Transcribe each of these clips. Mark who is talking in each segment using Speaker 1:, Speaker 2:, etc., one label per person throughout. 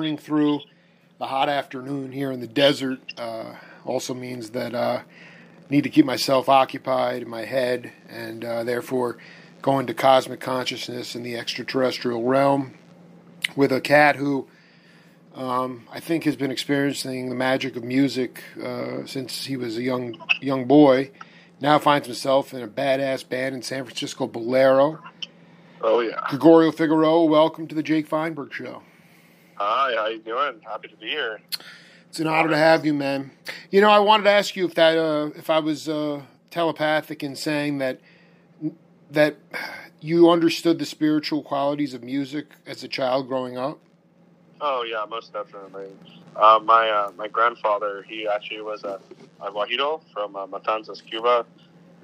Speaker 1: burning through the hot afternoon here in the desert uh, also means that uh, I need to keep myself occupied in my head, and uh, therefore going to cosmic consciousness in the extraterrestrial realm with a cat who um, I think has been experiencing the magic of music uh, since he was a young young boy. Now finds himself in a badass band in San Francisco, Bolero.
Speaker 2: Oh yeah.
Speaker 1: Gregorio Figueroa, welcome to the Jake Feinberg Show.
Speaker 2: Hi, how you doing? Happy to be here.
Speaker 1: It's an honor to have you, man. You know, I wanted to ask you if that uh, if I was uh, telepathic in saying that that you understood the spiritual qualities of music as a child growing up.
Speaker 2: Oh yeah, most definitely. Uh, my uh, my grandfather, he actually was a, a guajiro from uh, Matanzas, Cuba,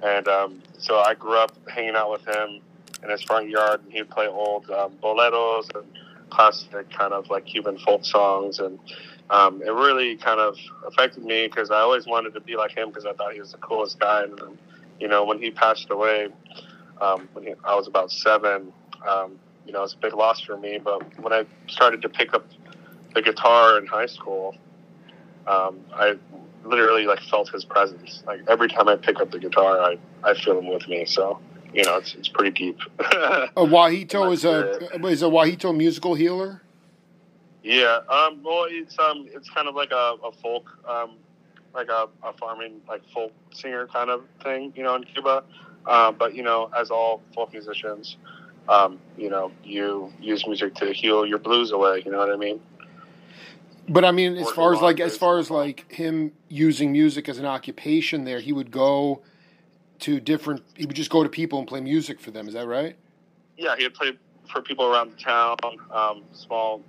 Speaker 2: and um, so I grew up hanging out with him in his front yard, and he'd play old um, boleros and classic kind of like Cuban folk songs, and um, it really kind of affected me because I always wanted to be like him because I thought he was the coolest guy, and um, you know when he passed away, um, when he, I was about seven. Um, you know, it was a big loss for me. But when I started to pick up the guitar in high school, um, I literally like felt his presence. Like every time I pick up the guitar, I, I feel him with me. So you know, it's it's pretty deep.
Speaker 1: a Wahito is a is a Wahito musical healer.
Speaker 2: Yeah, um, well, it's um, it's kind of like a, a folk, um, like a, a farming like folk singer kind of thing, you know, in Cuba. Uh, but you know, as all folk musicians, um, you know, you use music to heal your blues away. You know what I mean?
Speaker 1: But I mean, as far as like as far as like him using music as an occupation, there he would go to different. He would just go to people and play music for them. Is that right?
Speaker 2: Yeah, he would play for people around the town, um, small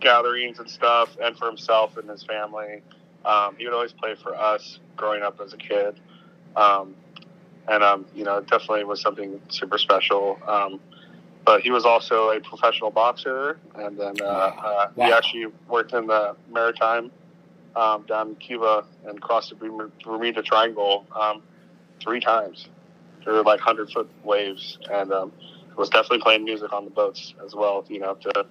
Speaker 2: gatherings and stuff, and for himself and his family. Um, he would always play for us growing up as a kid, um, and um, you know, definitely was something super special. Um, but he was also a professional boxer, and then uh, uh, wow. he actually worked in the maritime um, down in Cuba and crossed the Bermuda Triangle um, three times through like hundred foot waves, and um, was definitely playing music on the boats as well. You know, to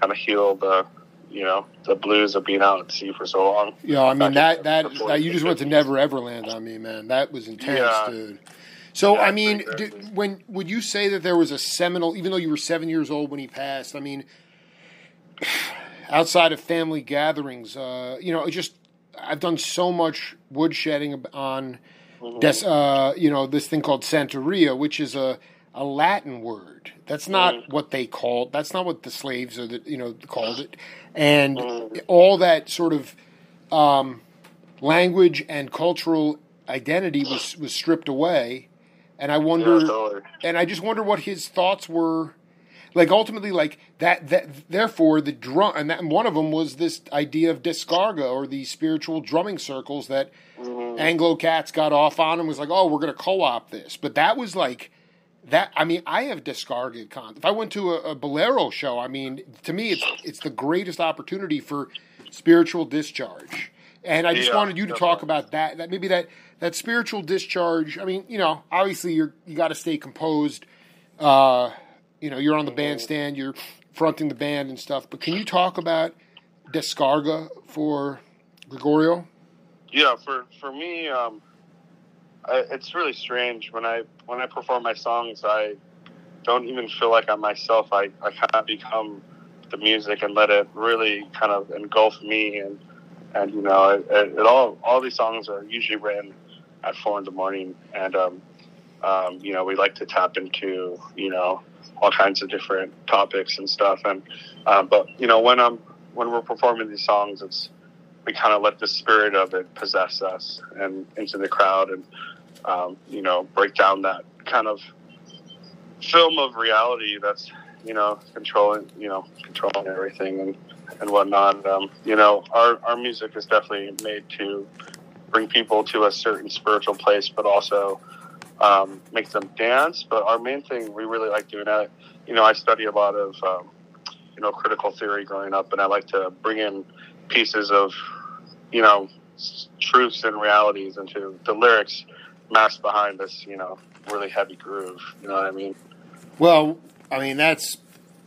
Speaker 2: kind of heal the you know the blues of being out at sea for so long.
Speaker 1: Yeah, I mean that that, that you just went to Never Ever Land on me, man. That was intense, yeah. dude. So yeah, I mean, when would you say that there was a seminal? Even though you were seven years old when he passed, I mean, outside of family gatherings, uh, you know, just I've done so much woodshedding on, mm-hmm. des, uh, you know, this thing called Santeria, which is a a Latin word. That's not mm-hmm. what they called. That's not what the slaves or the you know called it, and mm-hmm. all that sort of um, language and cultural identity was was stripped away and I wonder, yeah, and I just wonder what his thoughts were. Like ultimately, like that. That therefore, the drum, and, that, and one of them was this idea of descarga or the spiritual drumming circles that mm-hmm. Anglo cats got off on and was like, oh, we're going to co-op this. But that was like that. I mean, I have descarga con. If I went to a, a bolero show, I mean, to me, it's it's the greatest opportunity for spiritual discharge. And I just yeah, wanted you to definitely. talk about that. That maybe that that spiritual discharge. I mean, you know, obviously you're you got to stay composed. Uh, you know, you're on the bandstand, you're fronting the band and stuff. But can you talk about descarga for Gregorio?
Speaker 2: Yeah, for for me, um, I, it's really strange when I when I perform my songs. I don't even feel like I'm myself. I I kind of become the music and let it really kind of engulf me and and you know it, it, it all all these songs are usually written at four in the morning, and um, um, you know we like to tap into you know all kinds of different topics and stuff. And um, but you know when I'm when we're performing these songs, it's we kind of let the spirit of it possess us and into the crowd, and um, you know break down that kind of film of reality that's you know controlling you know controlling everything and and whatnot. Um, you know, our our music is definitely made to bring people to a certain spiritual place, but also um, make them dance. But our main thing, we really like doing that. You know, I study a lot of, um, you know, critical theory growing up, and I like to bring in pieces of, you know, truths and realities into the lyrics masked behind this, you know, really heavy groove. You know what I mean?
Speaker 1: Well, I mean, that's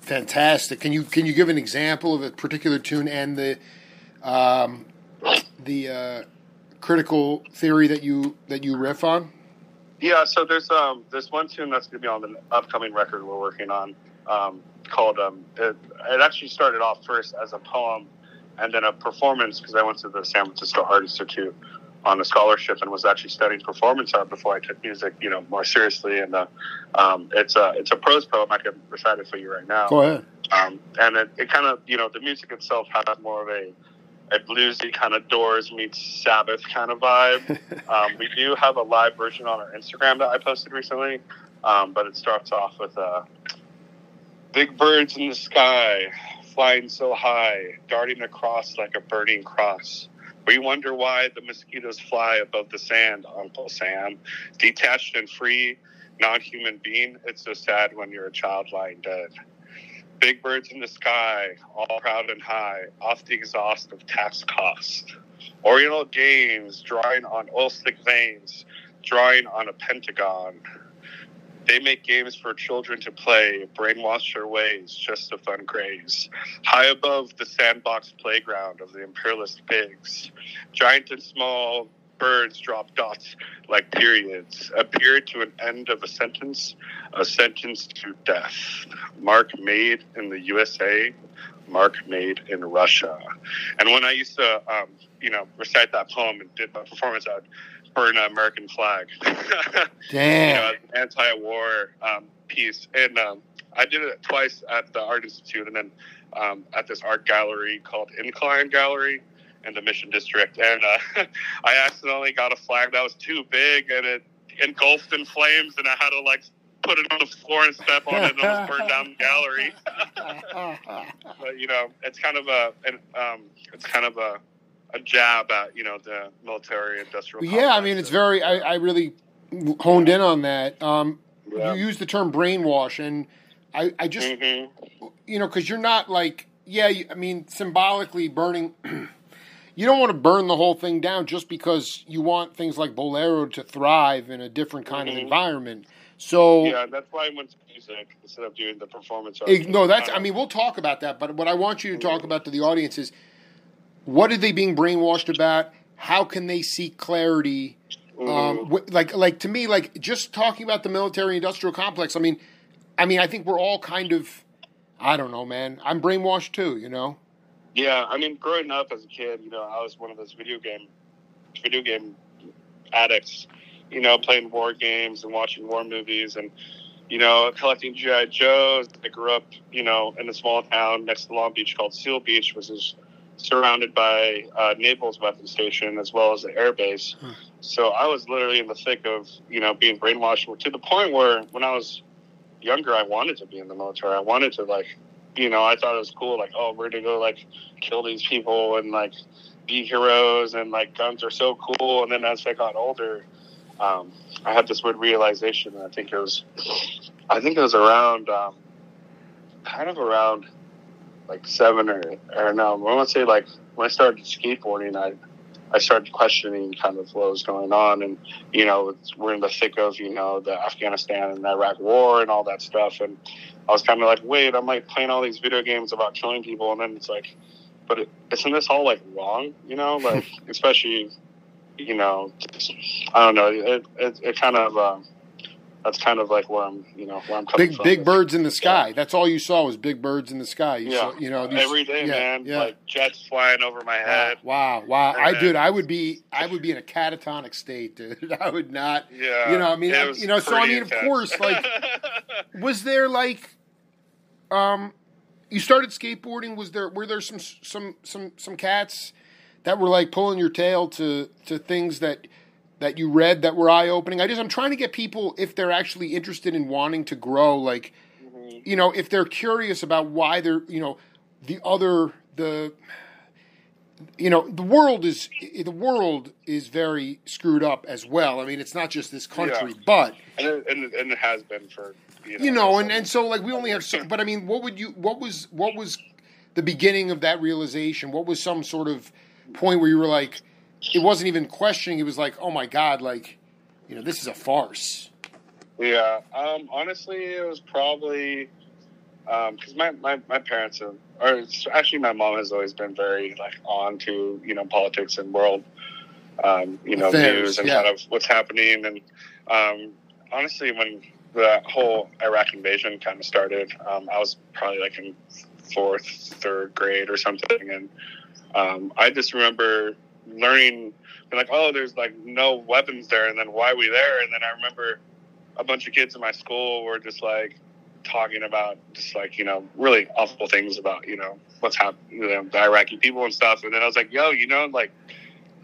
Speaker 1: fantastic. Can you can you give an example of a particular tune and the um, the uh, critical theory that you that you riff on?
Speaker 2: Yeah, so there's um there's one tune that's going to be on the upcoming record we're working on um, called um it, it actually started off first as a poem and then a performance because I went to the San Francisco Art Institute on a scholarship and was actually studying performance art before I took music, you know, more seriously. And uh, um, it's a it's a prose poem. I can recite it for you right now.
Speaker 1: Go ahead.
Speaker 2: Um, and it, it kind of, you know, the music itself has more of a a bluesy kind of Doors meets Sabbath kind of vibe. um, we do have a live version on our Instagram that I posted recently, um, but it starts off with uh, big birds in the sky, flying so high, darting across like a burning cross. We wonder why the mosquitoes fly above the sand, Uncle Sam. Detached and free, non human being, it's so sad when you're a child lying dead. Big birds in the sky, all proud and high, off the exhaust of tax cost. Oriental games, drawing on oil slick veins, drawing on a pentagon. They make games for children to play, brainwash their ways, just a fun craze. High above the sandbox playground of the imperialist pigs, giant and small birds drop dots like periods. A period to an end of a sentence, a sentence to death. Mark made in the USA, Mark made in Russia. And when I used to, um, you know, recite that poem and did my performance, I'd burn an American flag.
Speaker 1: Damn.
Speaker 2: you know, anti-war um, piece. And um, I did it twice at the Art Institute and then um, at this art gallery called Incline Gallery in the Mission District. And uh, I accidentally got a flag that was too big and it engulfed in flames and I had to like put it on the floor and step on it and almost burn down the gallery. but you know, it's kind of a, an, um, it's kind of a, a jab at you know the military industrial.
Speaker 1: yeah, I mean, it's very. I, I really honed in on that. Um,
Speaker 2: Yeah.
Speaker 1: You use the term brainwash, and I, I just
Speaker 2: hmm
Speaker 1: you know because you're not like yeah. I mean, symbolically burning. you don't want to burn the whole thing down just because you want things like bolero to thrive in a different kind of
Speaker 2: Mhm.
Speaker 1: environment. So
Speaker 2: Yeah, that's why I went to music instead of doing the performance. art.
Speaker 1: Eh, no, that's. I mean, we'll talk about that. But what I want you to talk about to the audience is what are they being brainwashed about? How can they seek clarity? Um, wh- like, like to me, like just talking about the military-industrial complex. I mean, I mean, I think we're all kind of. I don't know, man. I'm brainwashed too. You know.
Speaker 2: Yeah, I mean, growing up as a kid, you know, I was one of those video game, video game addicts. You know, playing war games and watching war movies, and you know, collecting GI Joes. I grew up, you know, in a small town next to Long Beach called Seal Beach, which is surrounded by uh, Naval weapons station as well as the air base.
Speaker 1: Hmm.
Speaker 2: So I was literally in the thick of, you know, being brainwashed to the point where when I was younger, I wanted to be in the military. I wanted to like you know, I thought it was cool. Like, oh, we're gonna go like kill these people and like be heroes, and like guns are so cool. And then as I got older, um, I had this weird realization. I think it was, I think it was around, um, kind of around like seven or or no, I want to say like when I started skateboarding, I I started questioning kind of what was going on, and you know, we're in the thick of you know the Afghanistan and Iraq War and all that stuff, and I was kind of like, wait, I'm like playing all these video games about killing people, and then it's like, but it, isn't this all like wrong? You know, like especially, you know, I don't know, it it, it kind of. Um, that's kind of like where I'm, you know, where I'm coming
Speaker 1: Big
Speaker 2: from.
Speaker 1: big birds in the sky. That's all you saw was big birds in the sky. You
Speaker 2: Yeah.
Speaker 1: saw, you know, these-
Speaker 2: every day,
Speaker 1: yeah,
Speaker 2: man.
Speaker 1: Yeah.
Speaker 2: Like jets flying over my head.
Speaker 1: Wow, wow! I dude, I would be, I would be in a catatonic state, dude. I would not.
Speaker 2: Yeah,
Speaker 1: You know, I mean, I- you know, so I mean, of course, like- Was there like, um, you started skateboarding? Was there were there some some some some cats that were like pulling your tail to to things that that you read that were eye opening? I just I'm trying to get people if they're actually interested in wanting to grow, like
Speaker 2: Mhm.
Speaker 1: you know, if they're curious about why they're, you know, the other the you know, the world is the world is very screwed up as well. I mean, it's not just this country,
Speaker 2: Yeah.
Speaker 1: but
Speaker 2: and, it, and, and it has been for you know,
Speaker 1: you know, and, and so like we only have so but I mean, what would you what was what was the beginning of that realization? What was some sort of point where you were like it wasn't even questioning, it was like, "Oh my god, like, you know, this is a farce."
Speaker 2: Yeah. Um, honestly, it was probably because my, my, my parents have, or actually my mom has always been very like on to you know politics and world um, you know
Speaker 1: Affairs,
Speaker 2: news and
Speaker 1: yeah.
Speaker 2: kind of what's happening and um, honestly when the whole Iraq invasion kind of started um, I was probably like in fourth third grade or something and um, I just remember learning like oh there's like no weapons there and then why are we there? And then I remember a bunch of kids in my school were just like talking about just like you know really awful things about you know what's happening you know the Iraqi people and stuff. And then I was like yo you know like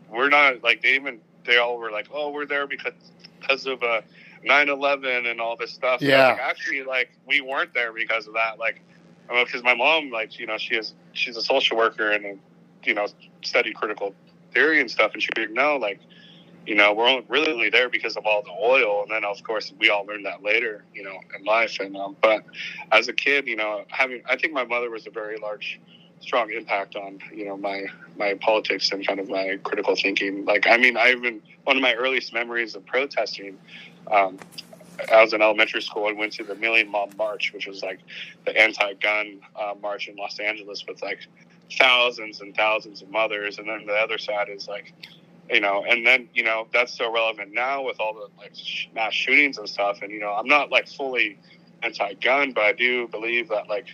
Speaker 2: we're not like they even they all were like oh we're there because because of uh 9/11 and all this stuff. And I was
Speaker 1: Yeah.
Speaker 2: like, actually like we weren't there because of that. Like because my mom like you know she is she's a social worker and you know studied critical theory and stuff and she would know like you know, we're really only there because of all the oil, and then of course we all learned that later, you know, in life. And um, but as a kid, you know, having I think my mother was a very large, strong impact on you know my my politics and kind of my critical thinking. Like I mean, I even one of my earliest memories of protesting. Um, I was in elementary school and went to the Million Mom March, which was like the anti-gun uh, march in Los Angeles with like thousands and thousands of mothers, and then the other side is like you know, and then you know that's so relevant now with all the like sh- mass shootings and stuff. And you know, I'm not like fully anti-gun, but I do believe that like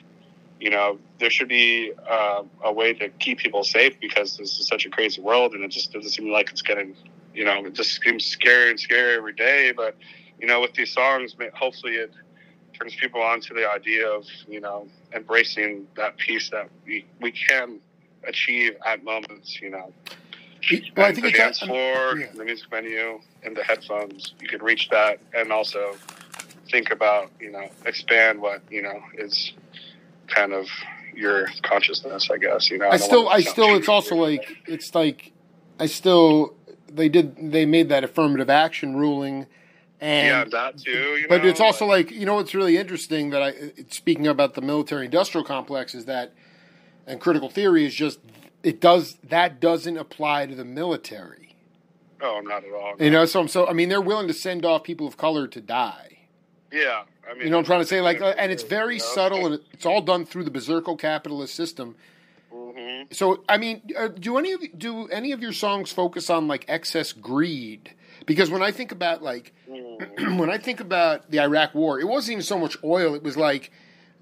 Speaker 2: you know there should be uh, a way to keep people safe because this is such a crazy world, and it just doesn't seem like it's getting you know it just seems scary and scary every day. But you know, with these songs, hopefully it turns people on to the idea of you know embracing that peace that we we can achieve at moments. You know.
Speaker 1: Well, I think
Speaker 2: the dance floor,
Speaker 1: yeah.
Speaker 2: the music venue, and the headphones. You could reach that, and also think about you know expand what you know is kind of your consciousness. I guess you know.
Speaker 1: I
Speaker 2: don't
Speaker 1: still, I still, it's also like, it's like, I still, they did, they made that affirmative action ruling, and
Speaker 2: yeah, that too.
Speaker 1: But
Speaker 2: know,
Speaker 1: it's also like you know what's really interesting that I speaking about the military industrial complex is that and critical theory is just it does that doesn't apply to the military.
Speaker 2: oh, not at all.
Speaker 1: You know, so I'm so I mean they're willing to send off people of color to die.
Speaker 2: Yeah, I mean,
Speaker 1: You know what I'm trying to say? Like, uh, and it's very subtle, and it's all done through the berserko capitalist system.
Speaker 2: Mhm.
Speaker 1: So, I mean, uh, do any of do any of your songs focus on like excess greed? Because when I think about like
Speaker 2: Mm.
Speaker 1: when I think about the Iraq War, it wasn't even so much oil. It was like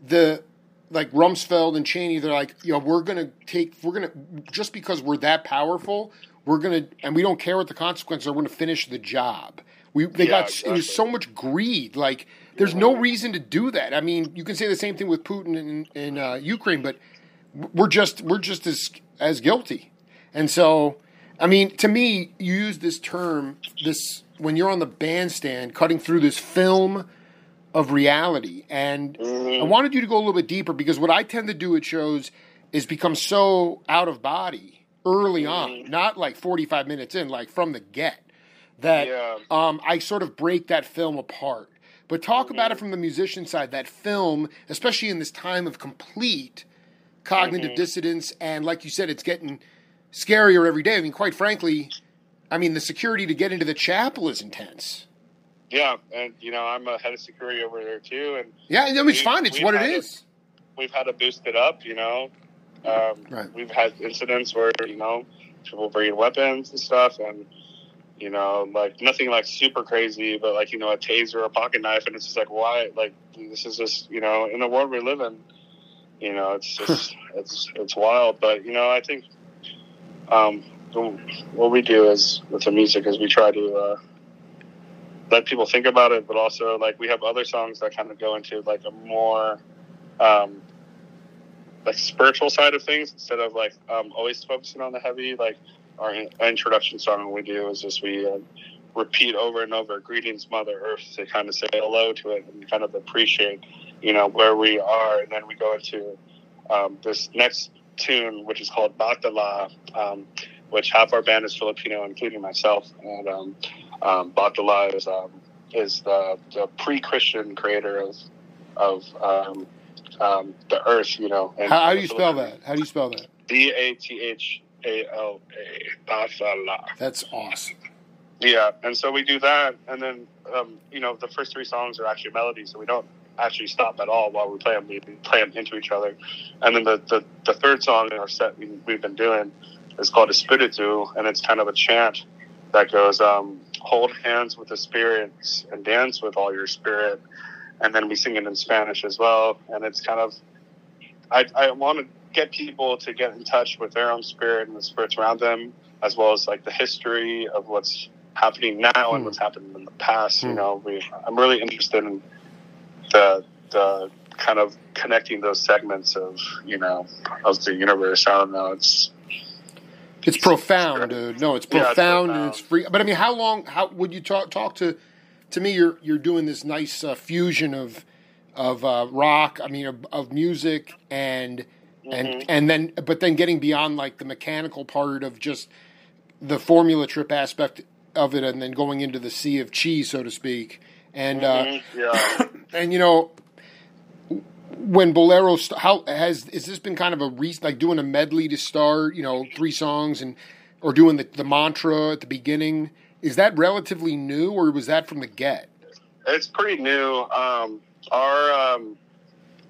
Speaker 1: the like Rumsfeld and Cheney. They're like, you know, we're gonna take, we're gonna just because we're that powerful, we're gonna, and we don't care what the consequences are. We're gonna finish the job. We they
Speaker 2: Yeah,
Speaker 1: got it was so much greed. Like, there's no reason to do that. I mean, you can say the same thing with Putin in, in uh, Ukraine, but we're just we're just as as guilty. And so, I mean, to me, you use this term this when you're on the bandstand cutting through this film of reality. And I mm-hmm. wanted you to go a little bit deeper because what I tend to do at shows is become so out of body early mm-hmm. on, not like 45 minutes in, like from the get, that
Speaker 2: Yeah.
Speaker 1: um, I sort of break that film apart. But talk mm-hmm. about it from the musician side, that film, especially in this time of complete cognitive dissonance, and like you said, it's getting scarier every day. I mean, quite frankly, I mean, the security to get into the chapel is intense.
Speaker 2: Yeah, and you know, I'm a head of security over there too, and
Speaker 1: Yeah, I mean, it's fine. It's what it is.
Speaker 2: we've had to boost it up. You know, um,
Speaker 1: Right.
Speaker 2: we've had incidents where you know people bringing weapons and stuff, and you know, like nothing like super crazy, but like you know, a taser, or a pocket knife, and it's just like why? Like this is just you know, in the world we live in, you know, it's just it's it's wild. But you know, I think um, what we do is with the music is we try to. Uh, let people think about it, but also like we have other songs that kind of go into like a more um, like spiritual side of things instead of like um, always focusing on the heavy. Like our in- introduction song we do is just we uh, repeat over and over "Greetings, Mother Earth" to kind of say hello to it and kind of appreciate you know where we are, and then we go into um, this next tune, which is called Bathala, um, which half our band is Filipino, including myself, and um, um, is um, is the, the pre-Christian creator of of um, um, the earth, you know. And
Speaker 1: How, how do you spell that? How do you spell that?
Speaker 2: B A T H A L A.
Speaker 1: That's awesome.
Speaker 2: Yeah, and so we do that, and then um, you know the first three songs are actually melodies, so we don't actually stop at all while we play them. We play them into each other. And then the, the, the third song in our set we, we've been doing is called Espiritu, and it's kind of a chant that goes, um, hold hands with the spirits and dance with all your spirit. And then we sing it in Spanish as well. And it's kind of, I, I want to get people to get in touch with their own spirit and the spirits around them, as well as like the history of what's happening now and
Speaker 1: Hmm.
Speaker 2: what's happened in the past. You
Speaker 1: Hmm.
Speaker 2: know, we, I'm really interested in the, the kind of connecting those segments of, you know, of the universe. I don't know. It's,
Speaker 1: It's profound, dude. No, it's
Speaker 2: Yeah, it's
Speaker 1: profound and it's free. But I mean, how long? How would you talk talk to? To me, you're you're doing this nice uh, fusion of of uh, rock. I mean, of, of music and and
Speaker 2: Mhm.
Speaker 1: and then, but then getting beyond like the mechanical part of just the formula trip aspect of it, and then going into the sea of cheese, so to speak. And uh,
Speaker 2: Mhm. yeah.
Speaker 1: and you know when bolero st- how has has this been kind of a re- like doing a medley to start you know three songs and or doing the, the mantra at the beginning is that relatively new or was that from the get
Speaker 2: It's pretty new. Um, our, um,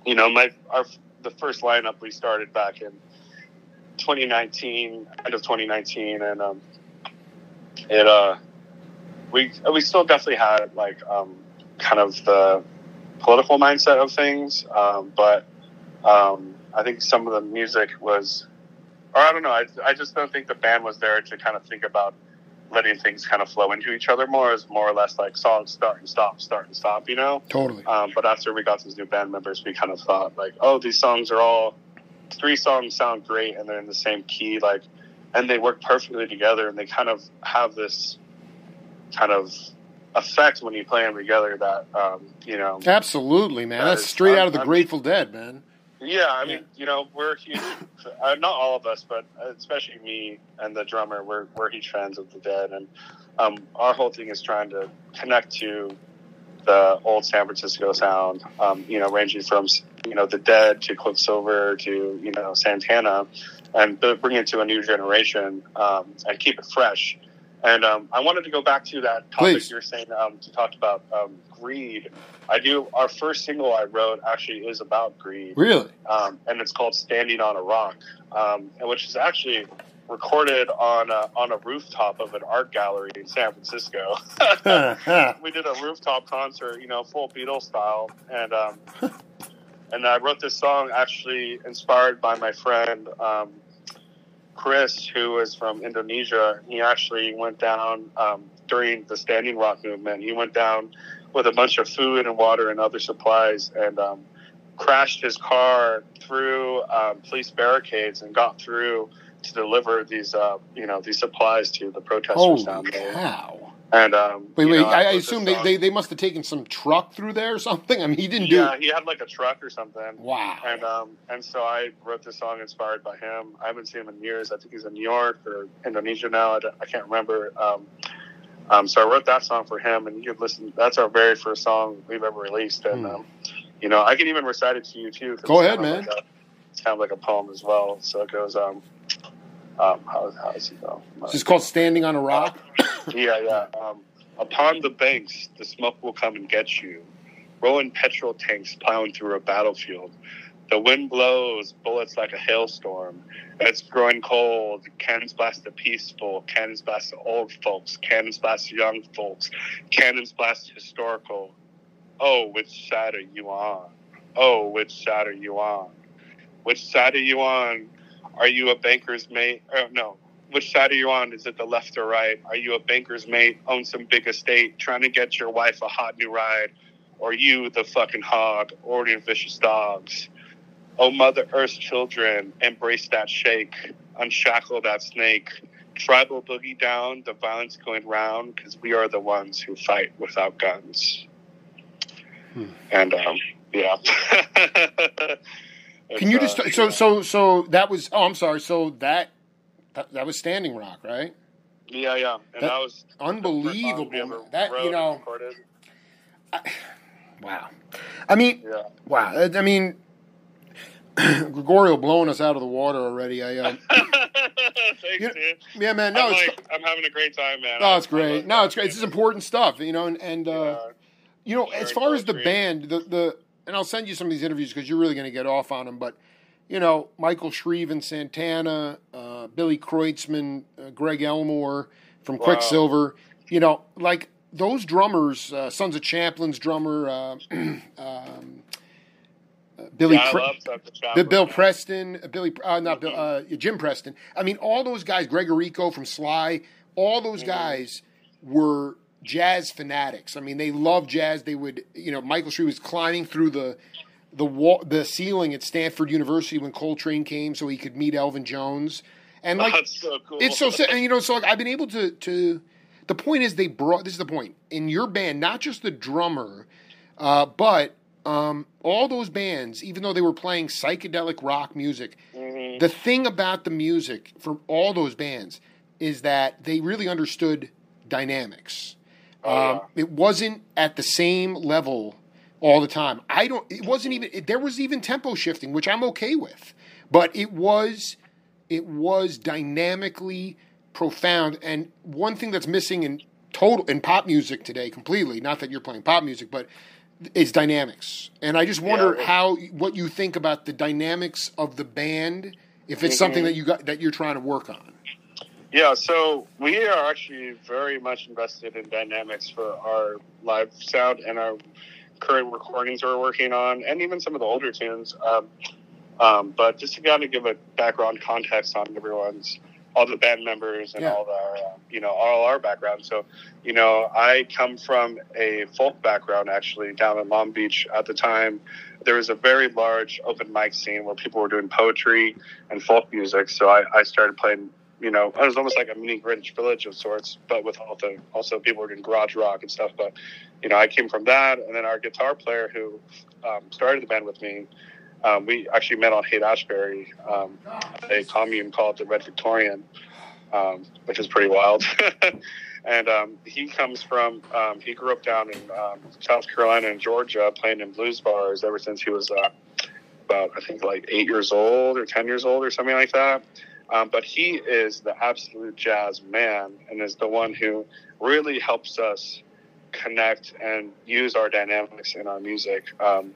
Speaker 2: you know, my our the first lineup we started back in 2019, end of 2019, and um, it uh, we we still definitely had like um, kind of the political mindset of things, um, but um, I think some of the music was, or I don't know, I I just don't think the band was there to kind of think about letting things kind of flow into each other more. It's more or less like songs start and stop, start and stop, you know.
Speaker 1: totally
Speaker 2: Um, but after we got these new band members, we kind of thought like, oh, these songs are all three songs sound great and they're in the same key, like, and they work perfectly together and they kind of have this kind of effect when you play them together that um, you know.
Speaker 1: absolutely man
Speaker 2: That
Speaker 1: that's
Speaker 2: is-
Speaker 1: straight
Speaker 2: I'm-
Speaker 1: out of the
Speaker 2: I'm-
Speaker 1: grateful dead man
Speaker 2: Yeah, I mean, you know, we're huge. Uh, not all of us, but especially me and the drummer. We're we're huge fans of the Dead, and um, our whole thing is trying to connect to the old San Francisco sound. Um, you know, ranging from you know the Dead to Quicksilver to you know Santana, and bring it to a new generation um, and keep it fresh. And um, I wanted to go back to that topic
Speaker 1: Please.
Speaker 2: you were saying um, to talk about um, greed. I do. Our first single I wrote actually is about greed
Speaker 1: really
Speaker 2: um, and it's called "Standing on a Rock," um, and which is actually recorded on a, on a rooftop of an art gallery in San Francisco. we did a rooftop concert, you know, full Beatles style, and um, and I wrote this song actually inspired by my friend um, Chris, who is from Indonesia. He actually went down um, during the Standing Rock movement. He went down with a bunch of food and water and other supplies, and um, crashed his car through um, police barricades and got through to deliver these, uh, you know, these supplies to the protesters
Speaker 1: holy
Speaker 2: down there.
Speaker 1: cow
Speaker 2: And um,
Speaker 1: wait wait
Speaker 2: know,
Speaker 1: I, I assume they, they, they must have taken some truck through there or something i mean he didn't
Speaker 2: yeah,
Speaker 1: do Yeah,
Speaker 2: he had like a truck or something.
Speaker 1: wow
Speaker 2: And um, and so I wrote this song inspired by him. I haven't seen him in years. I think he's in New York or Indonesia now. I, I can't remember. Um, um, so I wrote that song for him, and you could listen. That's our very first song we've ever released, and
Speaker 1: Hmm.
Speaker 2: um, you know I can even recite it to you too.
Speaker 1: Go ahead, man.
Speaker 2: Like a, it's kind of like a poem as well. So it goes. Um, um, how, how does it go?
Speaker 1: this is called standing on a rock
Speaker 2: Yeah, yeah. Um, upon the banks, the smoke will come and get you. Rolling petrol tanks plowing through a battlefield. The wind blows, bullets like a hailstorm. It's growing cold. Cannons blast the peaceful. Cannons blast the old folks. Cannons blast the young folks. Cannons blast historical. Oh, which side are you on? Oh, which side are you on? Which side are you on? Are you a banker's mate? Oh, no, which side are you on? Is it the left or right? Are you a banker's mate, own some big estate, trying to get your wife a hot new ride? Or you, the fucking hog, ordering vicious dogs? Oh, Mother Earth's children, embrace that shake, unshackle that snake. Tribal boogie down, the violence going round, because we are the ones who fight without guns.
Speaker 1: Hmm.
Speaker 2: And, um, yeah.
Speaker 1: Can you just
Speaker 2: uh,
Speaker 1: so so so that was oh I'm sorry so that that, that was Standing Rock right
Speaker 2: Yeah, yeah. And
Speaker 1: That-
Speaker 2: that, was the first song
Speaker 1: unbelievable
Speaker 2: we ever
Speaker 1: man. that you know
Speaker 2: recorded.
Speaker 1: wow I mean
Speaker 2: Yeah.
Speaker 1: wow I I mean Gregorio blowing us out of the water already I um,
Speaker 2: Thanks,
Speaker 1: Yeah,
Speaker 2: dude.
Speaker 1: yeah man no
Speaker 2: I'm,
Speaker 1: it's
Speaker 2: like, I'm having a great time, man.
Speaker 1: no it's
Speaker 2: I- I
Speaker 1: great no it's great this is important stuff you know and, and uh,
Speaker 2: Yeah.
Speaker 1: you know as far as the band the the and I'll send you some of these interviews because you're really going to get off on them. But you know, Michael Shrieve and Santana, uh, Billy Kreutzmann, uh, Greg Elmore from wow. Quicksilver. You know, like those drummers, uh, Sons of Champlin's drummer, uh, um, Billy, yeah, Pre- Bill Preston, Billy, uh, not Bill, uh, Jim Preston. I mean, all those guys, Greg Errico from Sly, all those mm-hmm. guys were jazz fanatics. I mean, they love jazz. They would, you know, Michael Shrieve was climbing through the the wall, the ceiling at Stanford University when Coltrane came, so he could meet Elvin Jones. And like,
Speaker 2: That's so cool.
Speaker 1: it's so, and you know, so like I've been able to to. The point is, they brought. This is the point in your band, not just the drummer, uh, but um, all those bands, even though they were playing psychedelic rock music, mm-hmm. the thing about the music from all those bands is that they really understood dynamics. Oh, um, It wasn't at the same level all the time. I don't. It wasn't even. It, there was even tempo shifting, which I'm okay with, but it was it was dynamically profound. And one thing that's missing in total in pop music today, completely. Not that you're playing pop music, but is dynamics. And I just wonder yeah, how what you think about the dynamics of the band, if it's mm-hmm. something that you got that you're trying to work on.
Speaker 2: Yeah, so we are actually very much invested in dynamics for our live sound and our current recordings we're working on, and even some of the older tunes. Um, um, but just to kind of give a background context on everyone's all the band members and yeah. all our, uh, you know, all our background. So, you know, I come from a folk background actually down in Long Beach at the time. There was a very large open mic scene where people were doing poetry and folk music. So I, I started playing, you know, it was almost like a mini Greenwich Village of sorts, but with all the, also people were doing garage rock and stuff. But, you know, I came from that. And then our guitar player who um, started the band with me, um, we actually met on Haight Ashbury, um, a commune called the Red Victorian, um, which is pretty wild. and um, he comes from, um, he grew up down in South Carolina and Georgia playing in blues bars ever since he was uh, about, I think, like eight years old or 10 years old or something like that. But he is the absolute jazz man and is the one who really helps us connect and use our dynamics in our music. Um,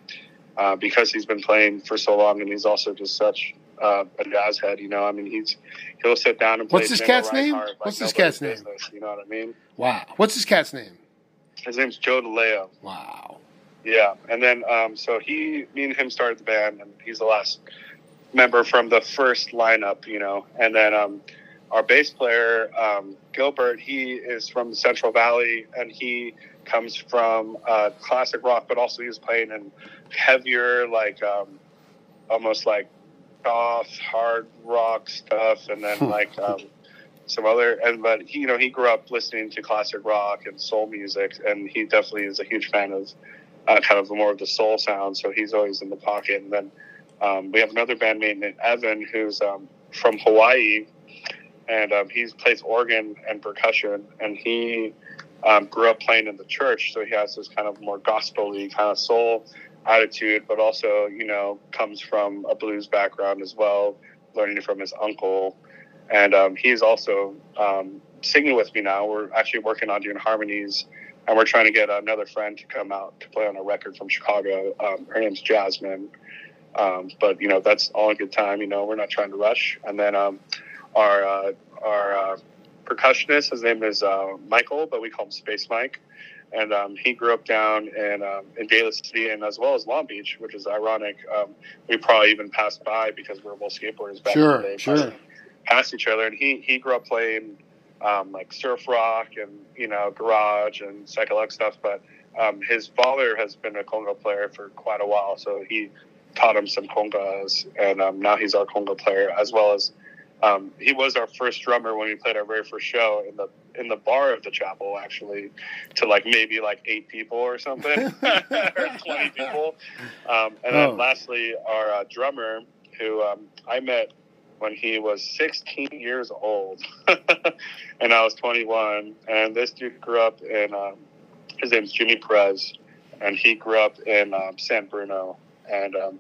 Speaker 2: uh, because he's been playing for so long, and he's also just such uh, a jazz head. You know, I mean, he's he'll sit down and play.
Speaker 1: What's this cat's name?
Speaker 2: Like
Speaker 1: What's this cat's business,
Speaker 2: name? You know what I mean?
Speaker 1: Wow. What's this cat's name?
Speaker 2: His name's Joe DeLeo.
Speaker 1: Wow.
Speaker 2: Yeah, and then um, so he, me and him started the band, and he's the last member from the first lineup. You know, and then um, our bass player um, Gilbert, he is from Central Valley, and he comes from uh, classic rock, but also he was playing in heavier, like um, almost like goth, hard rock stuff, and then like um, some other. And but he, you know, he grew up listening to classic rock and soul music, and he definitely is a huge fan of uh, kind of more of the soul sound. So he's always in the pocket. And then um, we have another bandmate named Evan, who's um, from Hawaii, and um, he plays organ and percussion, and he um, grew up playing in the church, so he has this kind of more gospel-y kind of soul attitude, but also, you know, comes from a blues background as well, learning from his uncle. And um, he's also um, singing with me now. We're actually working on doing harmonies, and we're trying to get another friend to come out to play on a record from Chicago. Um, her name's Jasmine. Um, but you know that's all in good time. You know we're not trying to rush. And then um, our uh, our uh, percussionist, his name is uh, Michael, but we call him Space Mike and um, he grew up down in um, in Daly City and as well as Long Beach, which is ironic. Um, we probably even passed by because we are both skateboarders back
Speaker 1: sure,
Speaker 2: in the day.
Speaker 1: Sure,
Speaker 2: Passed each other, and he he grew up playing um, like surf rock and you know garage and psychedelic stuff. But um, his father has been a conga player for quite a while, so he taught him some congas, and um, now he's our conga player as well as um, he was our first drummer when we played our very first show in the in the bar of the chapel, actually, to like maybe like eight people or something, or twenty people. Um, and then oh. lastly, our uh, drummer, who um, I met when he was 16 years old, and I was 21. And this dude grew up in um, his name's Jimmy Perez, and he grew up in um, San Bruno, and um,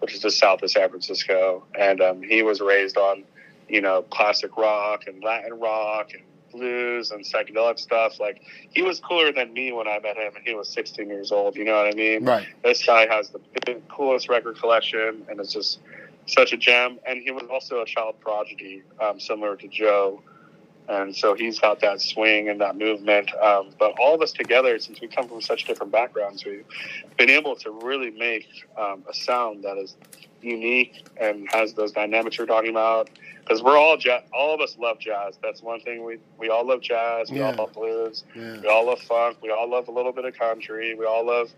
Speaker 2: which is just south of San Francisco. And um, he was raised on you know, classic rock and Latin rock and blues and psychedelic stuff. Like he was cooler than me when I met him, and he was 16 years old. You know what I mean?
Speaker 1: Right.
Speaker 2: This guy has the coolest record collection, and it's just such a gem. And he was also a child prodigy, um, similar to Joe. And so he's got that swing and that movement. Um, but all of us together, since we come from such different backgrounds, we've been able to really make um, a sound that is unique and has those dynamics you're talking about. Because we're all jazz, all of us love jazz. That's one thing we we all love jazz. We
Speaker 1: Yeah.
Speaker 2: all love blues.
Speaker 1: Yeah.
Speaker 2: We all love funk. We all love a little bit of country. We all love,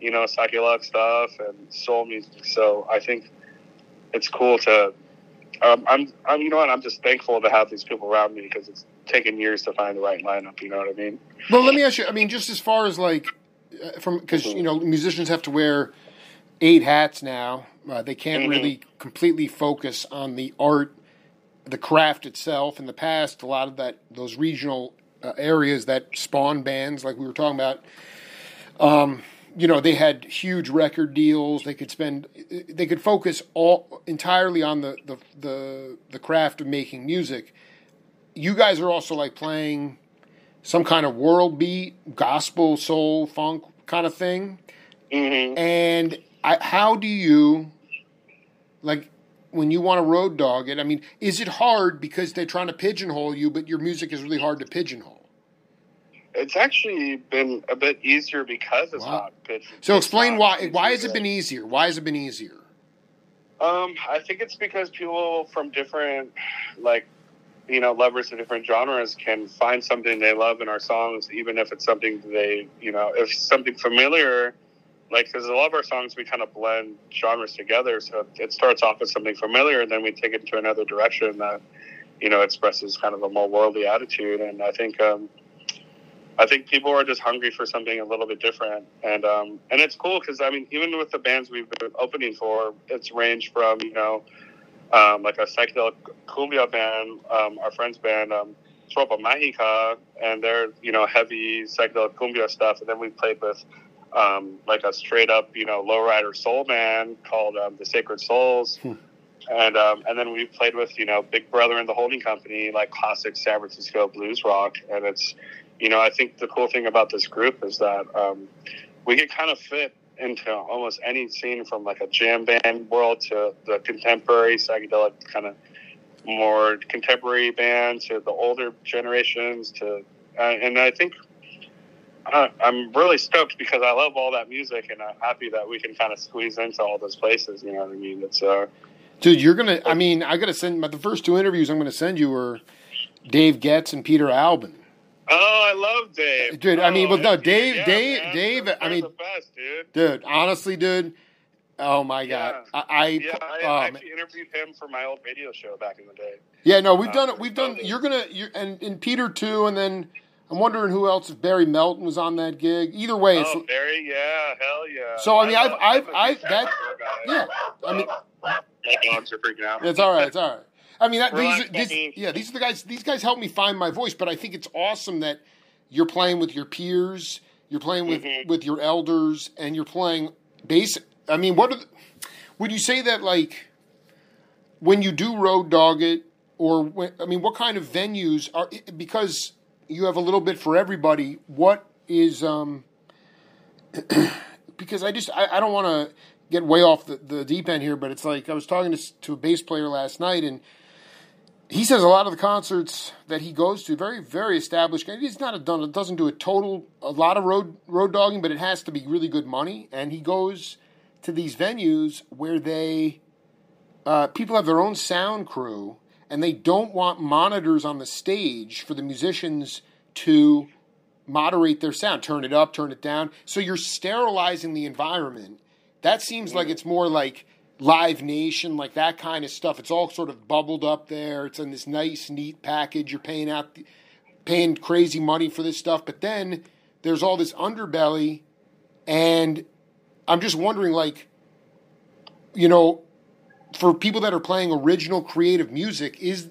Speaker 2: you know, psychedelic stuff and soul music. So I think it's cool to. Um, I'm, I'm, you know what? I'm just thankful to have these people around me because it's taken years to find the right lineup. You know what I mean?
Speaker 1: Well, let me ask you. I mean, just as far as like uh, from because you know musicians have to wear eight hats now. Uh, they can't
Speaker 2: Mhm.
Speaker 1: really completely focus on the art, the craft itself. In the past, a lot of that those regional uh, areas that spawn bands, like we were talking about. Um, you know, they had huge record deals. They could spend, they could focus all entirely on the the the, the craft of making music. You guys are also like playing some kind of world beat, gospel, soul, funk kind of thing.
Speaker 2: Mm-hmm.
Speaker 1: And I, how do you, like, when you want to road dog it? I mean, is it hard because they're trying to pigeonhole you, but your music is really hard to pigeonhole?
Speaker 2: It's actually been a bit easier because it's
Speaker 1: Wow.
Speaker 2: not pitch.
Speaker 1: So explain why. Why has it been easier? Why has it been easier?
Speaker 2: Um, I think it's because people from different, like, you know, lovers of different genres can find something they love in our songs, even if it's something they, you know, if something familiar, like, because a lot of our songs we kind of blend genres together. So it starts off as something familiar, and then we take it to another direction that, you know, expresses kind of a more worldly attitude. And I think, um, I think people are just hungry for something a little bit different, and um, and it's cool because I mean, even with the bands we've been opening for, it's ranged from you know, um, like a psychedelic cumbia band, um, our friend's band, um, Tropa Mágica, and they're you know heavy psychedelic cumbia stuff, and then we played with um, like a straight up you know lowrider soul band called um, the Sacred Souls.
Speaker 1: Hmm.
Speaker 2: And um, and then we played with you know Big Brother and the Holding Company, like classic San Francisco blues rock, and it's you know, I think the cool thing about this group is that um, we can kind of fit into almost any scene from like a jam band world to the contemporary psychedelic kind of more contemporary band to the older generations to, uh, and I think uh, I'm really stoked because I love all that music and I'm happy that we can kind of squeeze into all those places. You know what I mean? It's uh,
Speaker 1: Dude, you're gonna. I mean, I gotta send. But the first two interviews I'm gonna send you are Dave Getz and Peter Albin.
Speaker 2: Oh, I love Dave,
Speaker 1: Dude, I mean,
Speaker 2: Oh,
Speaker 1: well, no, Dave-
Speaker 2: yeah,
Speaker 1: Dave-
Speaker 2: man.
Speaker 1: Dave,
Speaker 2: Those
Speaker 1: I mean-
Speaker 2: the best, dude.
Speaker 1: Dude, honestly, dude. Oh my god, I, I,
Speaker 2: Yeah, I,
Speaker 1: oh,
Speaker 2: I actually interviewed him for my old radio show back in the day.
Speaker 1: yeah. No, we've
Speaker 2: uh,
Speaker 1: done it. We've done. You're gonna. You're and, and Peter too, and then I'm wondering who else. If Barry Melton was on that gig. Either way, it's,
Speaker 2: Oh, Barry, yeah, hell yeah.
Speaker 1: So, I mean, I've- I've-
Speaker 2: I'm a
Speaker 1: I've- that- yeah. I mean,
Speaker 2: My dogs are freaking out.
Speaker 1: It's all right. It's all right. I mean, that, these, are- yeah, these are the guys. These guys help me find my voice. But I think it's awesome that you're playing with your peers, you're playing with
Speaker 2: Mhm.
Speaker 1: with your elders, and you're playing basic. I mean, what are the, would you say that like when you do road dog it, or when, I mean, what kind of venues are because you have a little bit for everybody. What is um because I just I, I don't want to get way off the, the deep end here, but it's like I was talking to, to a bass player last night, and he says a lot of the concerts that he goes to very very established. He's not a done it doesn't do a total a lot of road road dogging, but it has to be really good money, and he goes to these venues where they uh, people have their own sound crew, and they don't want monitors on the stage for the musicians to moderate their sound, turn it up, turn it down. So you're sterilizing the environment. That seems like it's more like Live Nation, like that kind of stuff. It's all sort of bubbled up there. It's in this nice, neat package. You're paying out, the, paying crazy money for this stuff, but then there's all this underbelly, and I'm just wondering, like, you know, for people that are playing original creative music, is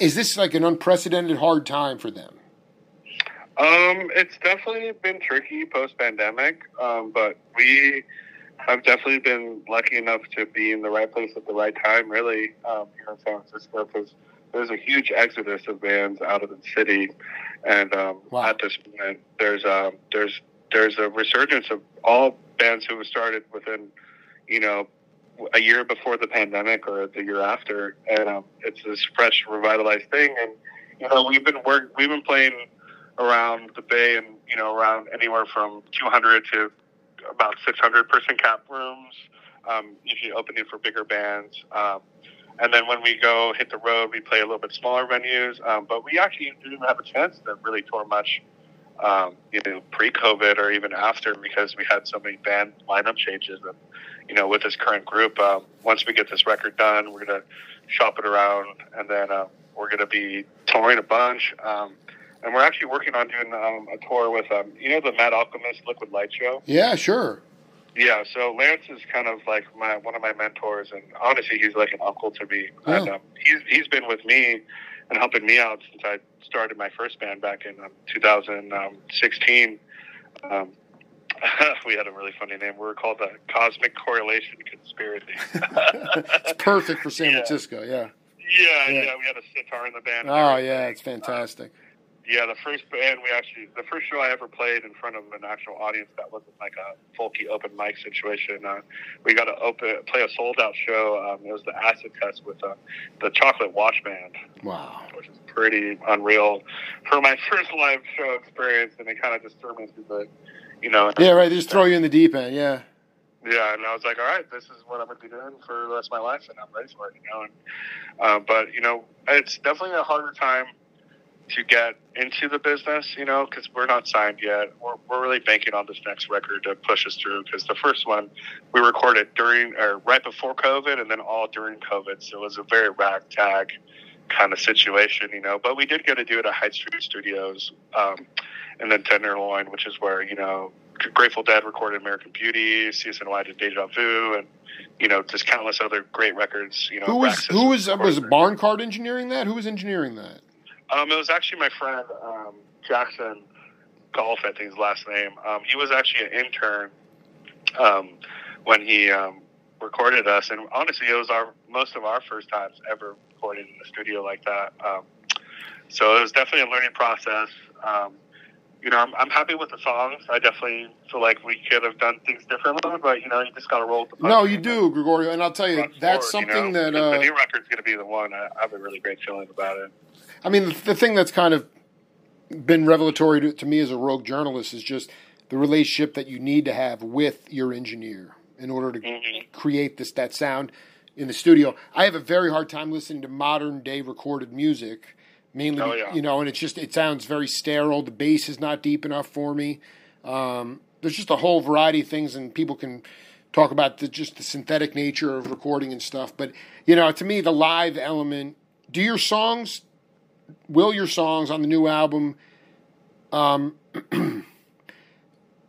Speaker 1: is this like an unprecedented hard time for them?
Speaker 2: Um, it's definitely been tricky post pandemic, um, but we have definitely been lucky enough to be in the right place at the right time, really, um, here in San Francisco, because there's a huge exodus of bands out of the city, and um, wow. at this moment, there's um, there's there's a resurgence of all bands who have started within, you know, a year before the pandemic or the year after, and um, it's this fresh, revitalized thing. And you know, we've been work, we've been playing around the bay, and you know, around anywhere from 200 to about 600 person cap rooms. Um, usually opening for bigger bands. Um, and then when we go hit the road, we play a little bit smaller venues. Um, but we actually didn't have a chance to really tour much, um, you know, pre-COVID or even after because we had so many band lineup changes. And you know, with this current group, um, once we get this record done, we're gonna shop it around, and then uh, we're gonna be touring a bunch. Um, and we're actually working on doing um, a tour with, um, you know, the Mad Alchemist Liquid Light Show.
Speaker 1: Yeah, sure.
Speaker 2: Yeah, so Lance is kind of like my one of my mentors, and honestly, he's like an uncle to me. Yeah. And um, he's he's been with me and helping me out since I started my first band back in um, 2016. Um, we had a really funny name. We were called the Cosmic Correlation Conspiracy.
Speaker 1: it's perfect for San Francisco.
Speaker 2: Yeah. Yeah, yeah. yeah. We had a sitar in the band.
Speaker 1: Oh yeah, it's fantastic. Uh,
Speaker 2: yeah, the first band we actually, the first show I ever played in front of an actual audience that wasn't like a folky open mic situation. Uh, we got to open play a sold out show. Um, it was the acid test with uh, the Chocolate Watch Band.
Speaker 1: Wow,
Speaker 2: which is pretty unreal for my first live show experience, and it kind of just threw me into the, you know.
Speaker 1: Yeah, right. They just throw you in the deep end. Yeah.
Speaker 2: Yeah, and I was like, all right, this is what I'm going to be doing for the rest of my life, and I'm ready for it, you know. And, uh, but you know, it's definitely a harder time to get into the business, you know, because we're not signed yet. We're, we're really banking on this next record to push us through because the first one we recorded during or right before COVID and then all during COVID. So it was a very ragtag kind of situation, you know. But we did get to do it at Hyde Street Studios um, and then Tenderloin, which is where, you know, Grateful Dead recorded American Beauty, CSNY did Deja Vu, and you know, just countless other great records. You know,
Speaker 1: who was who was was Barncard engineering that? Who was engineering that?
Speaker 2: Um, it was actually my friend um, Jackson Golf, I think his last name. Um, he was actually an intern um, when he um, recorded us, and honestly, it was our most of our first times ever recording in the studio like that. Um, so it was definitely a learning process. Um, you know, I'm, I'm happy with the songs. I definitely feel like we could have done things differently, but you know, you just got to roll with the.
Speaker 1: No, you do, Gregorio, and I'll tell you, that's forward, something you know? that uh,
Speaker 2: the new record's going to be the one. I, I have a really great feeling about it.
Speaker 1: I mean, the, the thing that's kind of been revelatory to, to, me as a rogue journalist is just the relationship that you need to have with your engineer in order to mm-hmm. create this that sound in the studio. I have a very hard time listening to modern day recorded music, mainly oh, yeah. you know, and it's just it sounds very sterile. The bass is not deep enough for me. Um, there's just a whole variety of things, and people can talk about the, just the synthetic nature of recording and stuff. But you know, to me, the live element. Do your songs will your songs on the new album. Um,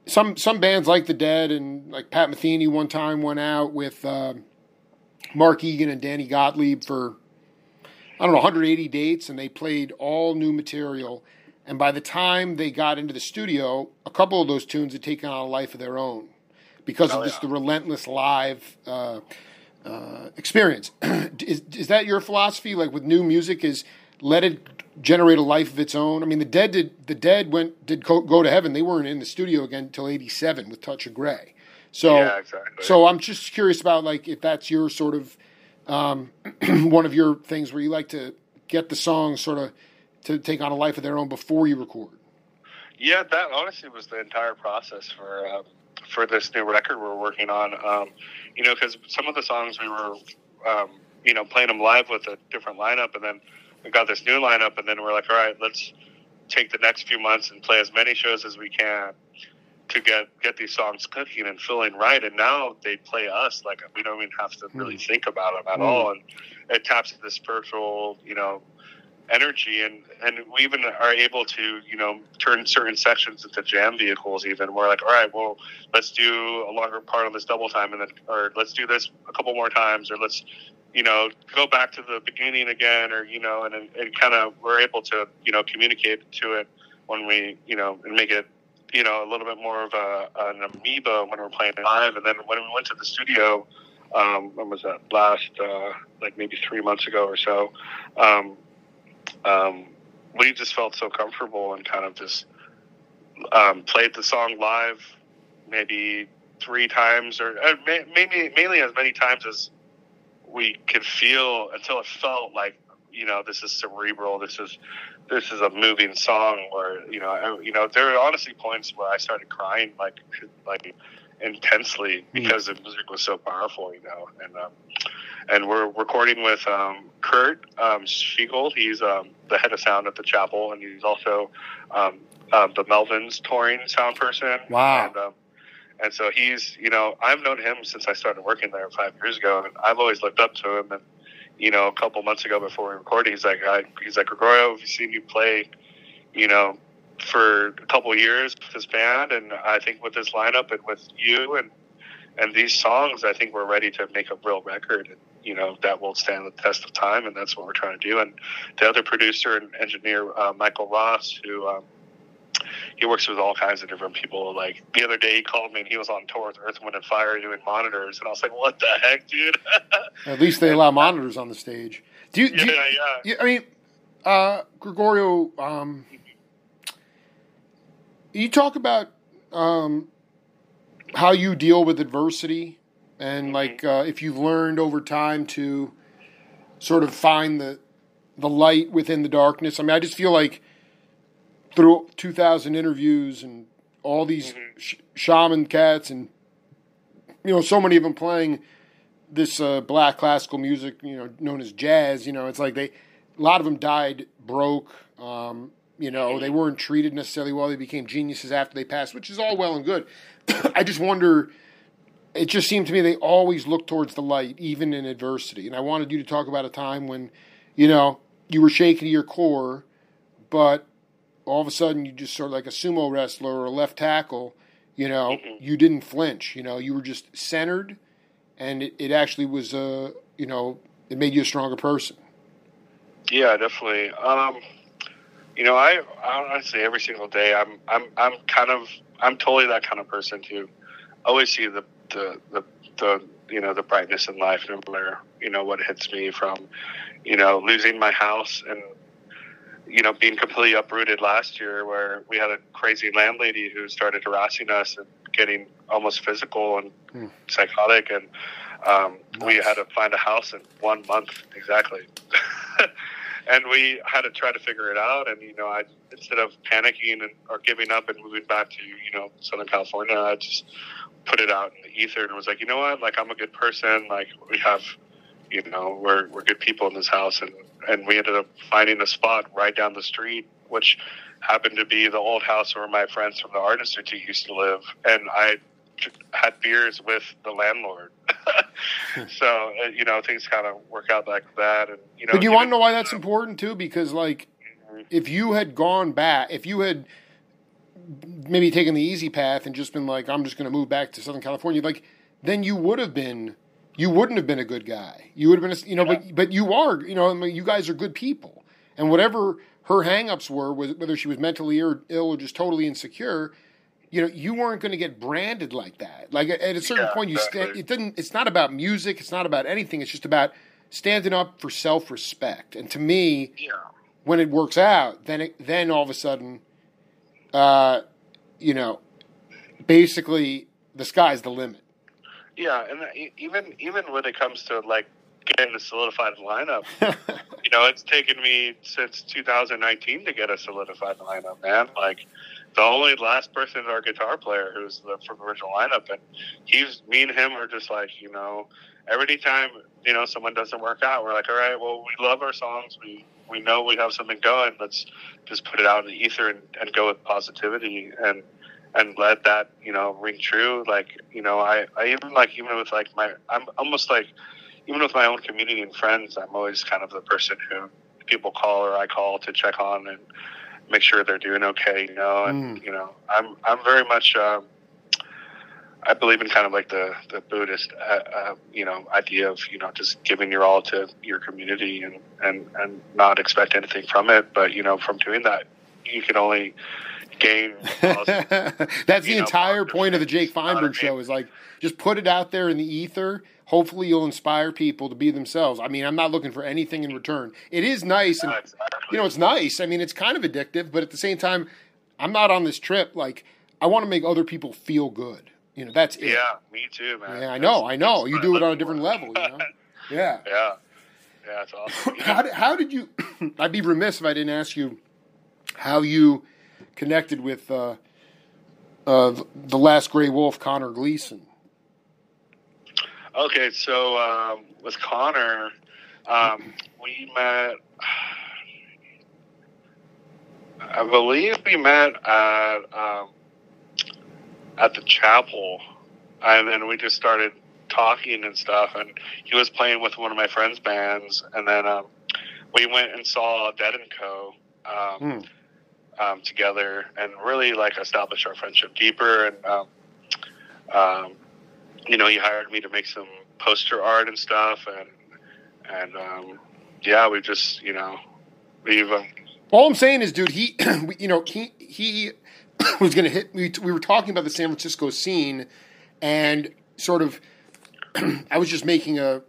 Speaker 1: some some bands like the Dead and like Pat Metheny one time went out with uh, Mark Egan and Danny Gottlieb for I don't know 180 dates, and they played all new material. And by the time they got into the studio, a couple of those tunes had taken on a life of their own because oh, of just yeah. the relentless live uh, uh, experience. is, is that your philosophy? Like with new music, is let it generate a life of its own. I mean, the Dead did the Dead went did go, to heaven. They weren't in the studio again until '87 with Touch of Grey. So,
Speaker 2: yeah, exactly.
Speaker 1: so I'm just curious about like if that's your sort of um, one of your things where you like to get the songs sort of to take on a life of their own before you record.
Speaker 2: Yeah, that honestly was the entire process for um, for this new record we're working on. Um, you know, because some of the songs we were, um, you know, playing them live with a different lineup, and then we got this new lineup, and then we're like, all right, let's take the next few months and play as many shows as we can to get get these songs cooking and feeling right. And now they play us like we don't even have to really mm. think about them at mm. all, and it taps into the spiritual, you know, energy and and we even are able to you know turn certain sections into jam vehicles even we're like all right well let's do a longer part on this double time and then or let's do this a couple more times or let's you know, go back to the beginning again, or you know, and and kind of we're able to you know communicate to it when we you know and make it you know a little bit more of a an amoeba when we're playing live, and then when we went to the studio, um, when was that last uh, like maybe three months ago or so. Um, um, we just felt so comfortable and kind of just um, played the song live maybe three times or uh, maybe mainly as many times as we could feel until it felt like you know this is cerebral this is this is a moving song where you know I, you know there are honestly points where I started crying like like intensely hmm. because the music was so powerful you know and um, and we're recording with um, Kurt um, Schigel he's um, the head of sound at the chapel and he's also um, uh, the Melvins touring sound person.
Speaker 1: Wow.
Speaker 2: And, um, and so he's, you know, I've known him since I started working there five years ago, and I've always looked up to him. And you know, a couple months ago before we recorded, he's like, I, he's like, Gregorio, have you seen you play, you know, for a couple years with this band, and I think with this lineup and with you and and these songs, I think we're ready to make a real record. And, you know that will stand the test of time, and that's what we're trying to do. And the other producer and engineer, uh, Michael Ross, who um, he works with all kinds of different people. Like the other day, he called me and he was on tour with Earth, Wind, and Fire doing monitors, and I was like, "What the heck, dude?"
Speaker 1: At least they allow monitors on the stage. Do you?
Speaker 2: Yeah,
Speaker 1: do
Speaker 2: you,
Speaker 1: yeah. I mean, uh, Gregorio, um, you talk about um, how you deal with adversity, and mm-hmm. like uh, if you've learned over time to sort of find the the light within the darkness. I mean, I just feel like through 2,000 interviews and all these mm-hmm. sh- shaman cats and you know so many of them playing this uh, black classical music, you know, known as jazz. You know, it's like they a lot of them died broke. Um, you know, they weren't treated necessarily well. They became geniuses after they passed, which is all well and good. I just wonder. It just seemed to me they always look towards the light, even in adversity. And I wanted you to talk about a time when, you know, you were shaken to your core, but all of a sudden you just sort of like a sumo wrestler or a left tackle, you know, mm-hmm. you didn't flinch. You know, you were just centered, and it, it actually was, uh, you know, it made you a stronger person.
Speaker 2: Yeah, definitely. Um, you know, I I say every single day I'm I'm I'm kind of I'm totally that kind of person to always see the the the, the you know the brightness in life no matter you know what hits me from you know losing my house and you know, being completely uprooted last year, where we had a crazy landlady who started harassing us and getting almost physical and hmm. psychotic, and um, nice. we had to find a house in one month exactly. and we had to try to figure it out. And you know, I instead of panicking and, or giving up and moving back to you know Southern California, I just put it out in the ether and was like, you know what, like I'm a good person. Like we have, you know, we're we're good people in this house, and and we ended up finding a spot right down the street, which happened to be the old house where my friends from the Art Institute used to live, and I had beers with the landlord. so uh, you know things kind of work out like that, and you know.
Speaker 1: But you want to know why that's important too? Because like, mm-hmm. if you had gone back, if you had maybe taken the easy path and just been like, I'm just going to move back to Southern California, like then you would have been you wouldn't have been a good guy. You would have been, a, you know, yeah. but but you are, you know, I mean, you guys are good people, and whatever her hangups were, whether she was mentally ill or just totally insecure, you know, you weren't going to get branded like that. Like at a certain yeah, point, you exactly. stand. It didn't. It's not about music. It's not about anything. It's just about standing up for self respect. And to me,
Speaker 2: yeah.
Speaker 1: when it works out, then it, then all of a sudden, uh, you know, basically the sky's the limit.
Speaker 2: Yeah, and even even when it comes to like getting a solidified lineup, you know, it's taken me since 2019 to get a solidified lineup, man. Like the only last person is our guitar player who's the from the original lineup, and he's me and him are just like you know, every time you know someone doesn't work out, we're like, all right, well, we love our songs, we we know we have something going, let's just put it out in the ether and, and go with positivity. And and let that you know ring true. Like you know, I I even like even with like my I'm almost like even with my own community and friends, I'm always kind of the person who people call or I call to check on and make sure they're doing okay. You know, and mm. you know, I'm I'm very much. Um, I believe in kind of like the the Buddhist, uh, uh, you know, idea of you know just giving your all to your community and and and not expect anything from it. But you know, from doing that, you can only gain.
Speaker 1: That's the know, entire point of the Jake Feinberg show. Is like just put it out there in the ether. hopefully you'll inspire people to be themselves. I mean, I'm not looking for anything in return. It is nice, and you know, it's nice. I mean, it's kind of addictive, but at the same time, I'm not on this trip like I want to make other people feel good. You know, that's it.
Speaker 2: Yeah, me too, man.
Speaker 1: Yeah, I know, I know. You do it on a different level. You know. Yeah.
Speaker 2: Yeah. Yeah, it's awesome.
Speaker 1: how, did, how did you? I'd be remiss if I didn't ask you how you connected with uh, uh, the last Gray Wolf, Connor Gleason.
Speaker 2: Okay, so um, with Connor, um, we met. I believe we met at um, at the chapel, and then we just started talking and stuff. And he was playing with one of my friends' bands, and then um, we went and saw Dead and Co. Um,
Speaker 1: Hmm.
Speaker 2: Um, together, and really like establish our friendship deeper. And um, um, you know, he hired me to make some poster art and stuff, and and um, yeah, we just you know we've um,
Speaker 1: All I'm saying is, dude, he, you know, he he was going to hit. We, we were talking about the San Francisco scene, and sort of, I was just making a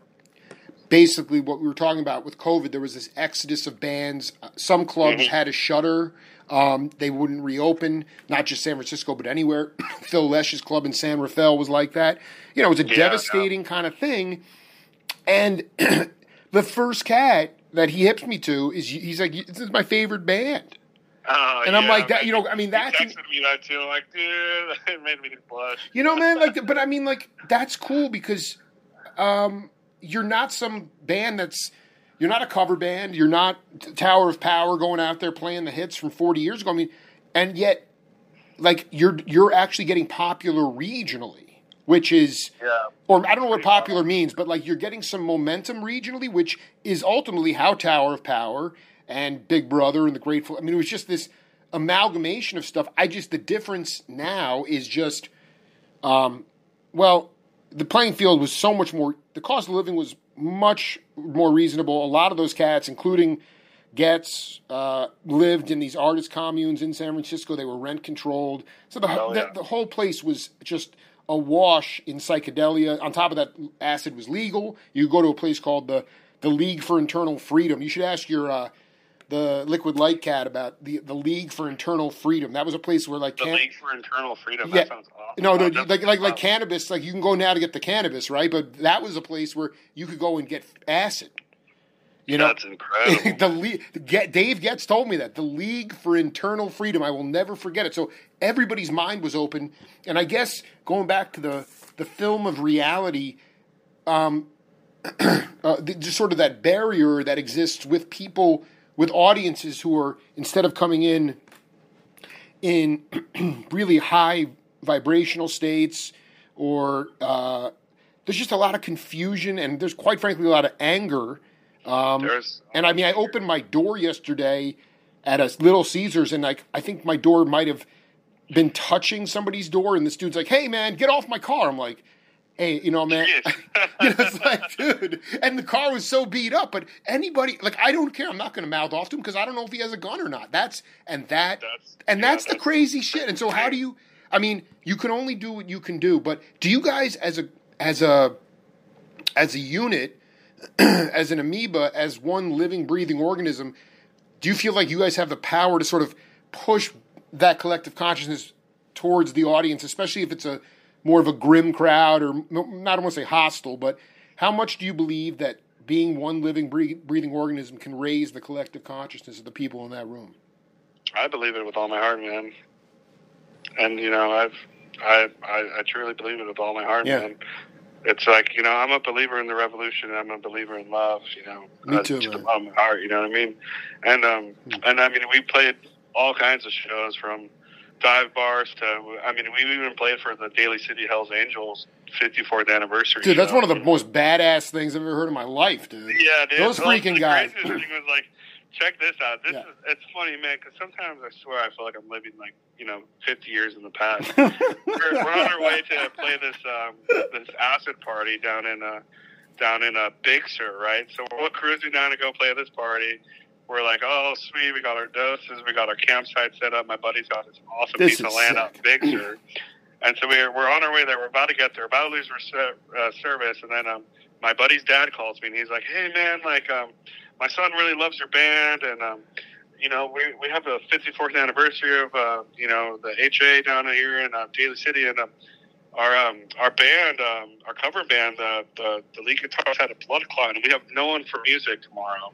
Speaker 1: basically what we were talking about with COVID. There was this exodus of bands. Some clubs
Speaker 2: Mhm.
Speaker 1: had a shutter. Um, they wouldn't reopen, not just San Francisco, but anywhere. Phil Lesh's club in San Rafael was like that. You know, it was a
Speaker 2: Yeah,
Speaker 1: devastating kind of thing. And the first cat that he hips me to is he's like, "This is my favorite band."
Speaker 2: uh,
Speaker 1: And I'm
Speaker 2: yeah,
Speaker 1: like that, you know, I mean, that's-
Speaker 2: texted me that too. I'm like, dude, it made me blush.
Speaker 1: You know, man, like, but I mean, like, that's cool because um, you're not some band that's, you're not a cover band. You're not Tower of Power going out there playing the hits from 40 years ago. I mean, and yet, like, you're you're actually getting popular regionally, which is,
Speaker 2: Yeah,
Speaker 1: or I don't know what popular means, but like you're getting some momentum regionally, which is ultimately how Tower of Power and Big Brother and the Grateful. I mean, it was just this amalgamation of stuff. I just the difference now is just, um, well, the playing field was so much more. The cost of living was much more reasonable. A lot of those cats, including Getz, uh, lived in these artist communes in San Francisco. They were rent controlled, so the,
Speaker 2: Oh,
Speaker 1: the the whole place was just awash in psychedelia. On top of that, acid was legal. You go to a place called the the League for Internal Freedom. You should ask your uh, the Liquid Light Cat about the the League for Internal Freedom. That was a place where like
Speaker 2: the
Speaker 1: can-
Speaker 2: League for Internal Freedom.
Speaker 1: Yeah.
Speaker 2: That sounds awesome.
Speaker 1: no, no, like like like cannabis. Like you can go now to get the cannabis, right? But that was a place where you could go and get acid. You know,
Speaker 2: that's incredible.
Speaker 1: the Le- Get, Dave Getz told me that the League for Internal Freedom. I will never forget it. So everybody's mind was open, and I guess going back to the the film of reality, um, uh, the, just sort of that barrier that exists with people with audiences who are instead of coming in in really high vibrational states or uh, there's just a lot of confusion and there's quite frankly a lot of anger um, and I mean, I opened my door yesterday at a Little Caesars, and like I think my door might have been touching somebody's door, and this dude's like, "Hey, man, get off my car!" I'm like, "Hey, you know, man." you know, it's like, dude, and the car was so beat up. But anybody, like, I don't care. I'm not going to mouth off to him because I don't know if he has a gun or not. That's and that
Speaker 2: That's-
Speaker 1: and
Speaker 2: yeah,
Speaker 1: that's the
Speaker 2: that's-
Speaker 1: crazy shit. And so, how do you? I mean, you can only do what you can do. But do you guys, as a as a as a unit, as an amoeba, as one living, breathing organism, do you feel like you guys have the power to sort of push that collective consciousness towards the audience, especially if it's a more of a grim crowd or not I want to say hostile, but how much do you believe that being one living, breathing organism can raise the collective consciousness of the people in that room?
Speaker 2: I believe it with all my heart, man. And you know, I've I I, I truly believe it with all my heart,
Speaker 1: Yeah.
Speaker 2: man. It's like you know, I'm a believer in the revolution. I'm a believer in love. You know,
Speaker 1: Me
Speaker 2: uh,
Speaker 1: too,
Speaker 2: to the bottom of my heart. You know what I mean? And um,
Speaker 1: Hmm.
Speaker 2: and I mean, we played all kinds of shows from dive bars to. I mean, we even played for the Daly City Hell's Angels 54th anniversary.
Speaker 1: Dude, that's
Speaker 2: show.
Speaker 1: one of the most badass things I've ever heard in my life, dude.
Speaker 2: Yeah, dude.
Speaker 1: Those
Speaker 2: Well,
Speaker 1: freaking
Speaker 2: the
Speaker 1: guys.
Speaker 2: craziest thing was like, check this out. This
Speaker 1: Yeah.
Speaker 2: is it's funny, man, because sometimes I swear I feel like I'm living like you know 50 years in the past. we're, we're on our way to play this um, this acid party down in uh down in uh, Big Sur, right? So we're cruising down to go play this party. We're like, oh sweet, we got our doses, we got our campsite set up. My buddy's got this awesome
Speaker 1: This
Speaker 2: piece of land
Speaker 1: sick.
Speaker 2: out in Big Sur. And so we're we're on our way there. We're about to get there. About to lose our uh, service, and then um, my buddy's dad calls me and he's like, "Hey man, like um, my son really loves your band, and um, you know we we have the 54th anniversary of uh, you know the HA down here in uh, Daly City, and um, our um, our band, um, our cover band, uh, the the lead guitarist had a blood clot, and we have no one for music tomorrow."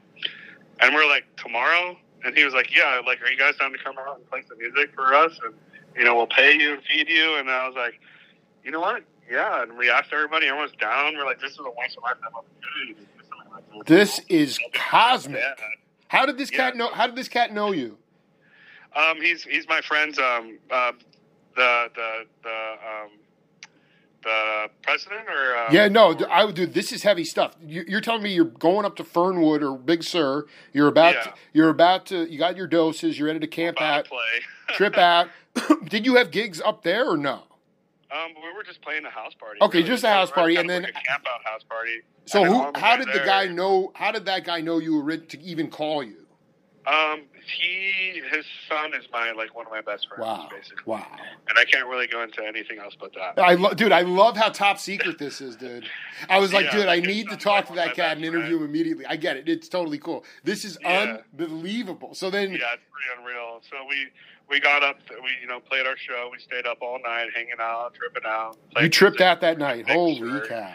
Speaker 2: And we're like, "Tomorrow?" And he was like, "Yeah, like, are you guys down to come out and play some music for us? And you know, we'll pay you and feed you." And I was like, "You know what? yeah, and we asked everybody. Everyone's down. We're like, this is a once in a lifetime opportunity.
Speaker 1: This is cosmic. How did this cat yeah. know? How did this cat know you?
Speaker 2: Um, he's he's my friend's um, uh, the the the um, the president or um,
Speaker 1: yeah no I would do this is heavy stuff. You, are telling me you're going up to Fernwood or Big Sur. You're about yeah. to, you're about to you got your doses. You're ready to camp out, trip out. Did you have gigs up there or no?
Speaker 2: Um, we were just playing a house party.
Speaker 1: Okay, really. just a house party, and then
Speaker 2: like a camp out house party.
Speaker 1: So who? How did there. the guy know? How did that guy know you were ready to even call you?
Speaker 2: Um, he, his son is my like one of my best friends.
Speaker 1: Wow,
Speaker 2: basically.
Speaker 1: Wow.
Speaker 2: And I can't really go into anything else but that.
Speaker 1: I love, dude. I love how top secret this is, dude. I was like, yeah, dude, I need to talk like to that cat and interview him immediately. I get it. It's totally cool. This is yeah. unbelievable. So then,
Speaker 2: yeah, it's pretty unreal. So we we got up. We you know played our show. We stayed up all night, hanging out, tripping out.
Speaker 1: You tripped out that night. Holy cow!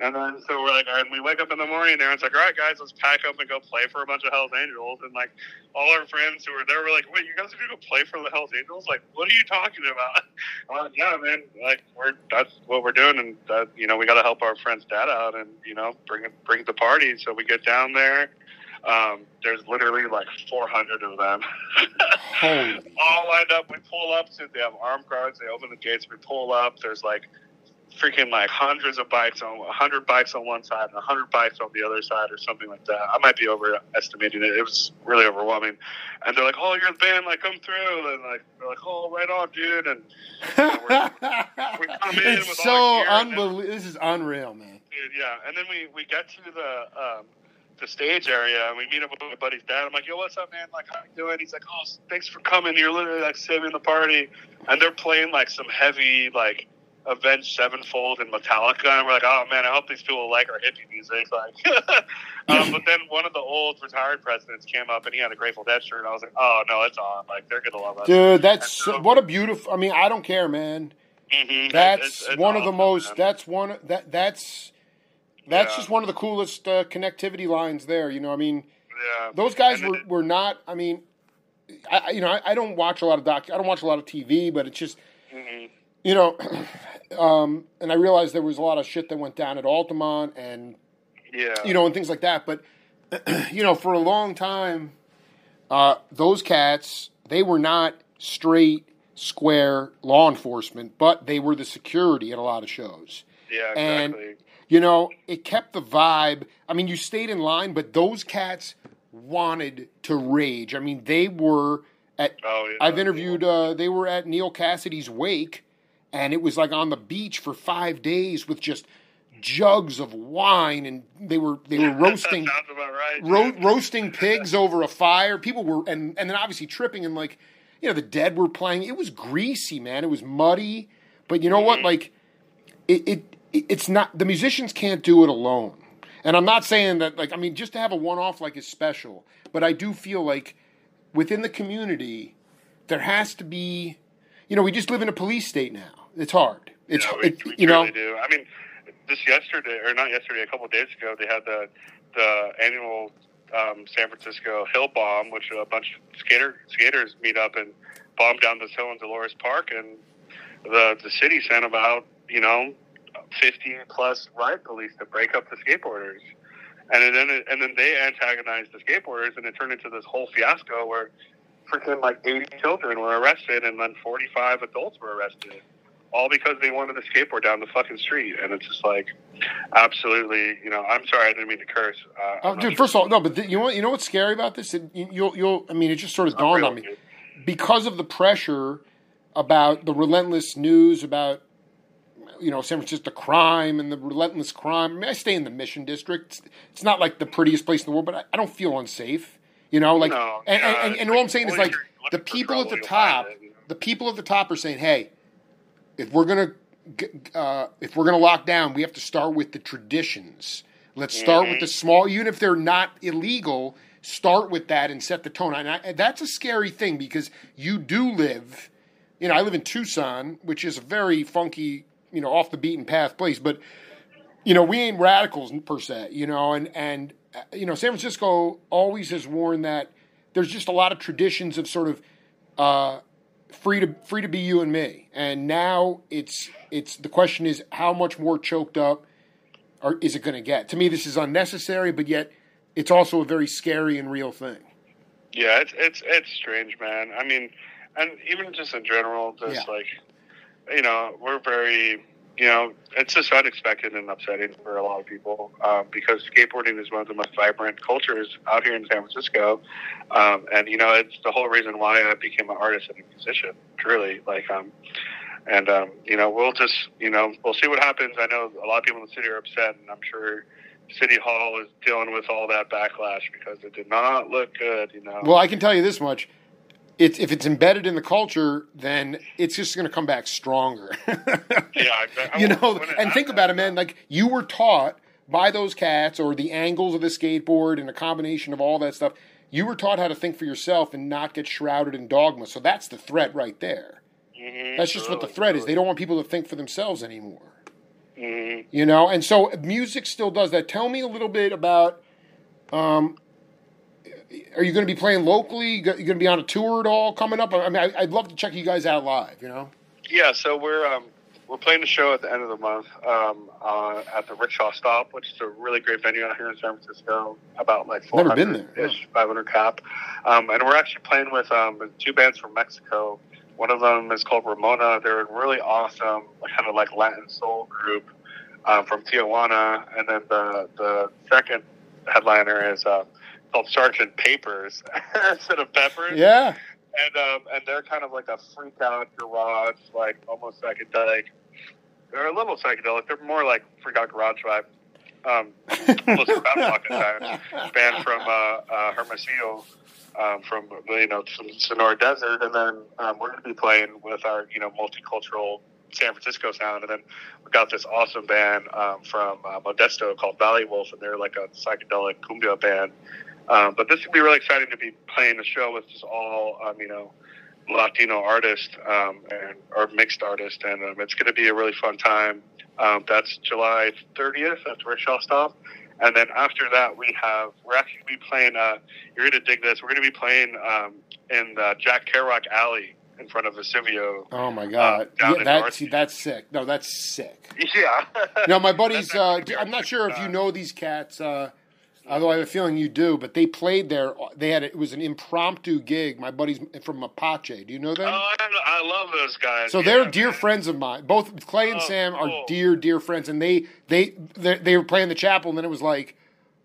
Speaker 2: And then so we're like, and we wake up in the morning and it's like, all right, guys, let's pack up and go play for a bunch of Hell's Angels. And like all our friends who were there were like, wait, you guys are going to go play for the Hell's Angels? Like, what are you talking about? I'm like, yeah, man, like we're that's what we're doing, and that you know we got to help our friend's dad out and you know bring bring the party. So we get down there. Um, there's literally like 400 of them. All lined up. We pull up. So they have armed guards. They open the gates. We pull up. There's like freaking like hundreds of bikes on 100 bikes on one side and 100 bikes on the other side or something like that. I might be overestimating it. It was really overwhelming. And they're like, "Oh, you're the band, like come through." And like they're like, "Oh, right on, dude." And you know,
Speaker 1: we come in it's so unbelievable. This is unreal, man.
Speaker 2: Dude, yeah. And then we we get to the um, the stage area and we meet up with my buddy's dad. I'm like, yo, what's up, man? Like, how you doing? He's like, oh, thanks for coming. You're literally like saving the party. And they're playing like some heavy, like, Avenged Sevenfold and Metallica, and we're like, oh man, I hope these people like our hippie music. Like, um, but then one of the old retired presidents came up and he had a Grateful Dead shirt, and I was like, oh no, it's on. Like they're gonna love us,
Speaker 1: dude. That's so, what a beautiful. I mean, I don't care, man.
Speaker 2: Mm-hmm.
Speaker 1: That's it's, it's one awesome, of the most. Man. That's one that that's that's yeah. just one of the coolest uh, connectivity lines there. You know, I mean,
Speaker 2: yeah.
Speaker 1: those guys were, were not. I mean, I you know I, I, don't watch a lot of doc. I don't watch a lot of TV, but it's just. Mm-hmm. You know, Um, and I realized there was a lot of shit that went down at Altamont and
Speaker 2: yeah,
Speaker 1: you know, and things like that. But you know, for a long time, uh, those cats they were not straight, square law enforcement, but they were the security at a lot of shows.
Speaker 2: Yeah,
Speaker 1: exactly. And you know, it kept the vibe. I mean, you stayed in line, but those cats wanted to rage. I mean, they were at.
Speaker 2: Oh, yeah,
Speaker 1: I've interviewed. Uh, they were at Neal Cassady's wake and it was like on the beach for five days with just jugs of wine and they were they were roasting
Speaker 2: right,
Speaker 1: ro- roasting pigs over a fire. People were and and then obviously tripping and like you know the dead were playing. It was greasy man. It was muddy. But you know mm-hmm. what like it, it it's not the musicians can't do it alone. And i'm not saying that like i mean just to have a one off like is special. But i do feel like within the community there has to be you know we just live in a police state now it's hard. It's
Speaker 2: yeah, we,
Speaker 1: it,
Speaker 2: we
Speaker 1: you know.
Speaker 2: Do. I mean, just yesterday or not yesterday, a couple of days ago, they had the the annual um, San Francisco Hill Bomb, which a bunch of skater skaters meet up and bomb down this hill in Dolores Park, and the the city sent about you know fifty plus riot police to break up the skateboarders, and then it, and then they antagonized the skateboarders, and it turned into this whole fiasco where freaking like eighty children were arrested, and then forty five adults were arrested all because they wanted to skateboard down the fucking street. And it's just like, absolutely, you know. I'm sorry, I didn't mean to curse. Uh,
Speaker 1: oh, dude, first of all, no, but th- you know, you know what's scary about this? you'll, you'll. I mean, it just sort of dawned on me because of the pressure about the relentless news about. You know, San Francisco crime and the relentless crime. I mean, I stay in the Mission District. It's, it's not like the prettiest place in the world, but I, I don't feel unsafe. You know, like,
Speaker 2: no,
Speaker 1: and, and, and, and, all I'm saying is like the people at the top, the people at the top are saying, "Hey, if we're gonna uh, if we're gonna lock down, we have to start with the traditions. Let's start mm-hmm. with the small, even if they're not illegal. Start with that and set the tone. And I, that's a scary thing because you do live. You know, I live in Tucson, which is a very funky, you know, off the beaten path place. But you know, we ain't radicals per se. You know, and and uh, you know, San Francisco always has warned that there's just a lot of traditions of sort of uh, free to free to be you and me. And now it's it's the question is how much more choked up or is it going to get? To me, this is unnecessary, but yet it's also a very scary and real thing.
Speaker 2: Yeah, it's it's it's strange, man. I mean, and even just in general, just yeah. like you know, we're very you know, it's just unexpected and upsetting for a lot of people um, because skateboarding is one of the most vibrant cultures out here in San Francisco, um, and you know, it's the whole reason why I became an artist and a musician. Truly, like, um, and um, you know, we'll just, you know, we'll see what happens. I know a lot of people in the city are upset, and I'm sure City Hall is dealing with all that backlash because it did not look good. You know.
Speaker 1: Well, I can tell you this much it's if it's embedded in the culture, then it's just going to come back stronger.
Speaker 2: yeah, I,
Speaker 1: you know. And think about it, man. Like you were taught by those cats, or the angles of the skateboard, and a combination of all that stuff. You were taught how to think for yourself and not get shrouded in dogma. So that's the threat right there. Mm-hmm, that's just what the threat is. They don't want people to think for themselves anymore. Mm-hmm. You know, and so music still does that. Tell me a little bit about um, are you going to be playing locally? You going to be on a tour at all coming up? I mean, I, would love to check you guys out live. You know?
Speaker 2: Yeah. So we're um, we're playing a show at the end of the month um, uh, at the Rickshaw Stop, which is a really great venue out here in San Francisco. About like four hundred ish, five hundred cap, um, and we're actually playing with um, two bands from Mexico. One of them is called Ramona. They're a really awesome, kind of like Latin soul group um, from Tijuana, and then the the second headliner is. Uh, called Sergeant Papers instead of Peppers.
Speaker 1: Yeah.
Speaker 2: And um, and they're kind of like a freak out garage, like almost psychedelic. They're a little psychedelic. They're more like freak out garage vibe. Um, to time. Band from uh, uh, Hermosillo, um, from you know from Sonora Desert, and then um, we're going to be playing with our you know multicultural San Francisco sound, and then we got this awesome band um, from uh, Modesto called Valley Wolf, and they're like a psychedelic cumbia band um, but this would be really exciting to be playing the show with just all, um, you know, Latino artists um, and or mixed artists, and um, it's going to be a really fun time. Um, that's July 30th at the Rickshaw Stop, and then after that we have we're actually going to be playing. Uh, you're going to dig this. We're going to be playing um, in the Jack Kerouac Alley in front of Vesuvio.
Speaker 1: Oh my god, uh, yeah, that's that's sick. No, that's sick.
Speaker 2: Yeah.
Speaker 1: no, my buddies. Uh, I'm not sure if you know these cats. Uh, Although I have a feeling you do, but they played there. They had it was an impromptu gig. My buddies from Apache. Do you know them?
Speaker 2: Oh, I, love those guys.
Speaker 1: So yeah, they're dear man. friends of mine. Both Clay and oh, Sam cool. are dear, dear friends, and they they they were playing the chapel, and then it was like,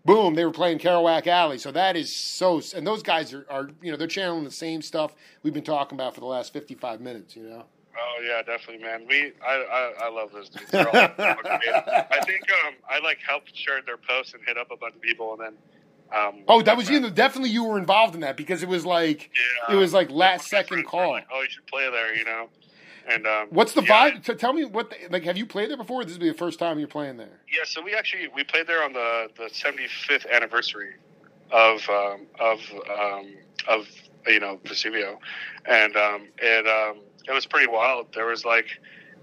Speaker 1: boom, they were playing Kerouac Alley. So that is so. And those guys are, are you know they're channeling the same stuff we've been talking about for the last fifty five minutes. You know.
Speaker 2: Oh yeah, definitely, man. We I I, I love those dudes. All, I think um I like helped share their posts and hit up a bunch of people, and then. Um,
Speaker 1: oh, that was you. Definitely, you were involved in that because it was like yeah, it was like last second call.
Speaker 2: Like, oh, you should play there, you know. And um,
Speaker 1: what's the yeah, vibe? So tell me what the, like. Have you played there before? this will be the first time you're playing there.
Speaker 2: Yeah, so we actually we played there on the the 75th anniversary of um, of um, of you know Vesuvio, and um, it um, it was pretty wild. There was like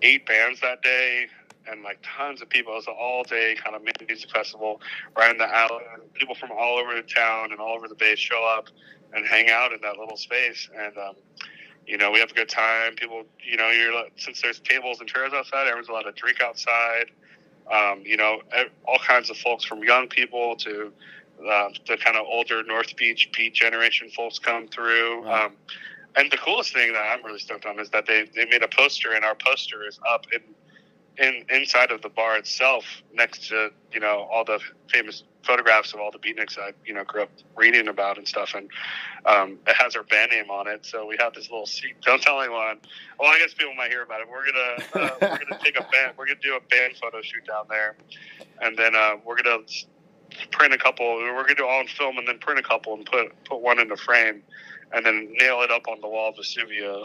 Speaker 2: eight bands that day and like tons of people. It was an all day kind of music festival right in the alley. People from all over the town and all over the base show up and hang out in that little space. And, um, you know, we have a good time. People, you know, you're since there's tables and chairs outside, everyone's allowed to drink outside. Um, you know, all kinds of folks from young people to uh, the kind of older North Beach beat generation folks come through. Wow. Um, and the coolest thing that I'm really stoked on is that they, they made a poster, and our poster is up in in inside of the bar itself, next to you know all the famous photographs of all the beatniks I you know grew up reading about and stuff, and um, it has our band name on it. So we have this little seat. Don't tell anyone. Well, I guess people might hear about it. We're gonna uh, we're gonna take a band. We're gonna do a band photo shoot down there, and then uh, we're gonna print a couple. We're gonna do all in film, and then print a couple and put put one in the frame and then nail it up on the wall of Vesuvio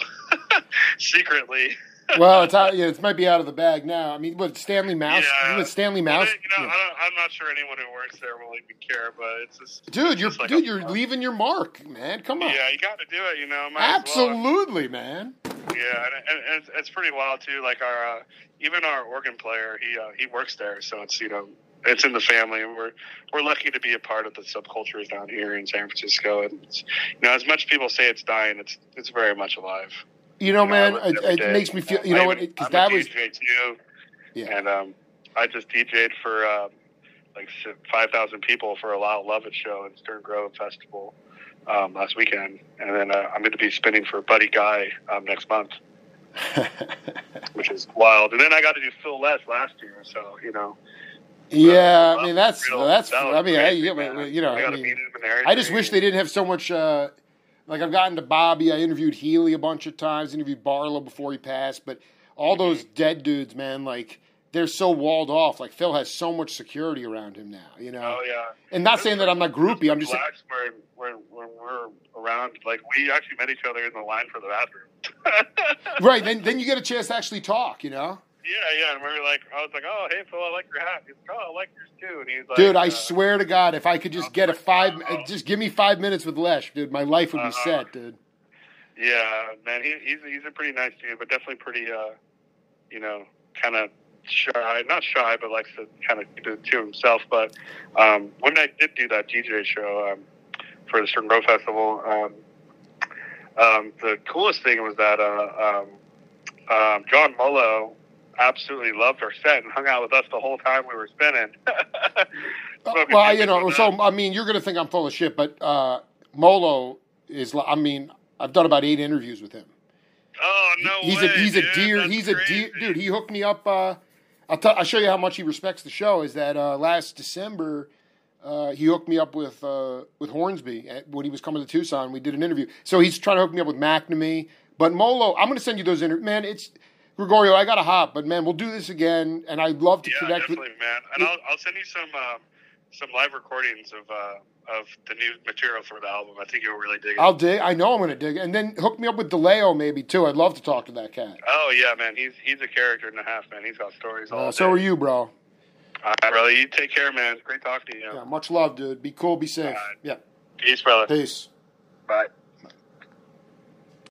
Speaker 2: secretly.
Speaker 1: well, it's out. Yeah, it might be out of the bag now. I mean, with Stanley Mouse?
Speaker 2: Yeah.
Speaker 1: With Stanley Mouse?
Speaker 2: you know,
Speaker 1: Yeah.
Speaker 2: I don't, I'm not sure anyone who works there will even care, but it's just
Speaker 1: Dude,
Speaker 2: it's
Speaker 1: you're
Speaker 2: like
Speaker 1: dude, you're leaving your mark, man. Come on.
Speaker 2: Yeah, you got to do it. You know, as well.
Speaker 1: Absolutely, man.
Speaker 2: Yeah, and, and it's, it's pretty wild too. Like our uh, even our organ player, he uh, he works there, so it's you know it's in the family, and we're we're lucky to be a part of the subcultures down here in San Francisco. And it's, you know, as much people say it's dying, it's it's very much alive.
Speaker 1: You know,
Speaker 2: You know,
Speaker 1: man,
Speaker 2: live
Speaker 1: it, it makes me feel.
Speaker 2: I
Speaker 1: You know what? Because that was
Speaker 2: too,
Speaker 1: yeah.
Speaker 2: and um, I just DJ'd for um, like five thousand people for a Loud Love It show at Stern Grove Festival um, last weekend, and then uh, I'm going to be spinning for Buddy Guy um, next month. which is wild. And then I got to do Phil Lesh last year, so you know.
Speaker 1: Yeah,
Speaker 2: uh,
Speaker 1: I mean that's
Speaker 2: real-
Speaker 1: that's.
Speaker 2: that
Speaker 1: I mean, I,
Speaker 2: crazy, man.
Speaker 1: you know,
Speaker 2: I,
Speaker 1: I, mean,
Speaker 2: meet him and everything.
Speaker 1: I just wish they didn't have so much. Uh, like I've gotten to Bobby, I interviewed Healy a bunch of times, interviewed Barlow before he passed, but all
Speaker 2: Mm-hmm.
Speaker 1: those dead dudes, man, like they're so walled off. Like Phil has so much security around him now, you know.
Speaker 2: Oh yeah.
Speaker 1: And not saying that I'm not groupie. I'm just saying,
Speaker 2: when, when, when we're around. Like we actually met each other in the line for the bathroom.
Speaker 1: right. Then then you get a chance to actually talk, you know.
Speaker 2: Yeah, yeah, and we were like, I was like, oh, hey, Phil, I like your hat. He's like, oh, I like yours too. And he's like,
Speaker 1: Dude, I
Speaker 2: uh,
Speaker 1: swear to God, if I could just get a five,
Speaker 2: Oh.
Speaker 1: just give me five minutes with Lesh, dude, my life would be
Speaker 2: Uh-huh.
Speaker 1: set, dude.
Speaker 2: Yeah, man, he, he's he's a pretty nice dude, but definitely pretty, uh, you know, kind of shy. Not shy, but likes to kind of do it to himself. But um, when I did do that DJ show um, for the Stern Grove Festival, um, um, the coolest thing was that uh, um, um, John Molo absolutely loved our set and hung out with us the whole time we were spinning.
Speaker 1: Well, you know, so. I mean, you're gonna think I'm full of shit, but uh, Molo is. I mean, I've done about eight interviews with him.
Speaker 2: oh no
Speaker 1: he's
Speaker 2: way!
Speaker 1: a he's a
Speaker 2: dude.
Speaker 1: dear.
Speaker 2: That's
Speaker 1: He's a
Speaker 2: crazy.
Speaker 1: dear, dude. He hooked me up. Uh, I'll tell. I'll show you how much he respects the show. Is that uh, last December? Uh, he hooked me up with uh, with Hornsby at, when he was coming to Tucson. We did an interview. So he's trying to hook me up with McNamee. But Molo, I'm going to send you those interviews. Man, it's Gregorio. I got to hop, but man, we'll do this again. And I'd love to
Speaker 2: Yeah,
Speaker 1: connect with.
Speaker 2: definitely, man. And I'll, I'll send you some um, some live recordings of uh, of the new material for the album. I think you'll really dig it.
Speaker 1: I'll dig. I know I'm going to dig. it. And then hook me up with DeLeo maybe too. I'd love to talk to that cat.
Speaker 2: oh yeah, man. He's he's a character and a half, man. He's got stories all
Speaker 1: Uh, so are you, bro.
Speaker 2: All right, brother. You take care, man. It's great talking to you.
Speaker 1: Yeah, much love, dude. Be cool. Be safe.
Speaker 2: Right.
Speaker 1: Yeah.
Speaker 2: Peace, brother.
Speaker 1: Peace.
Speaker 2: Bye.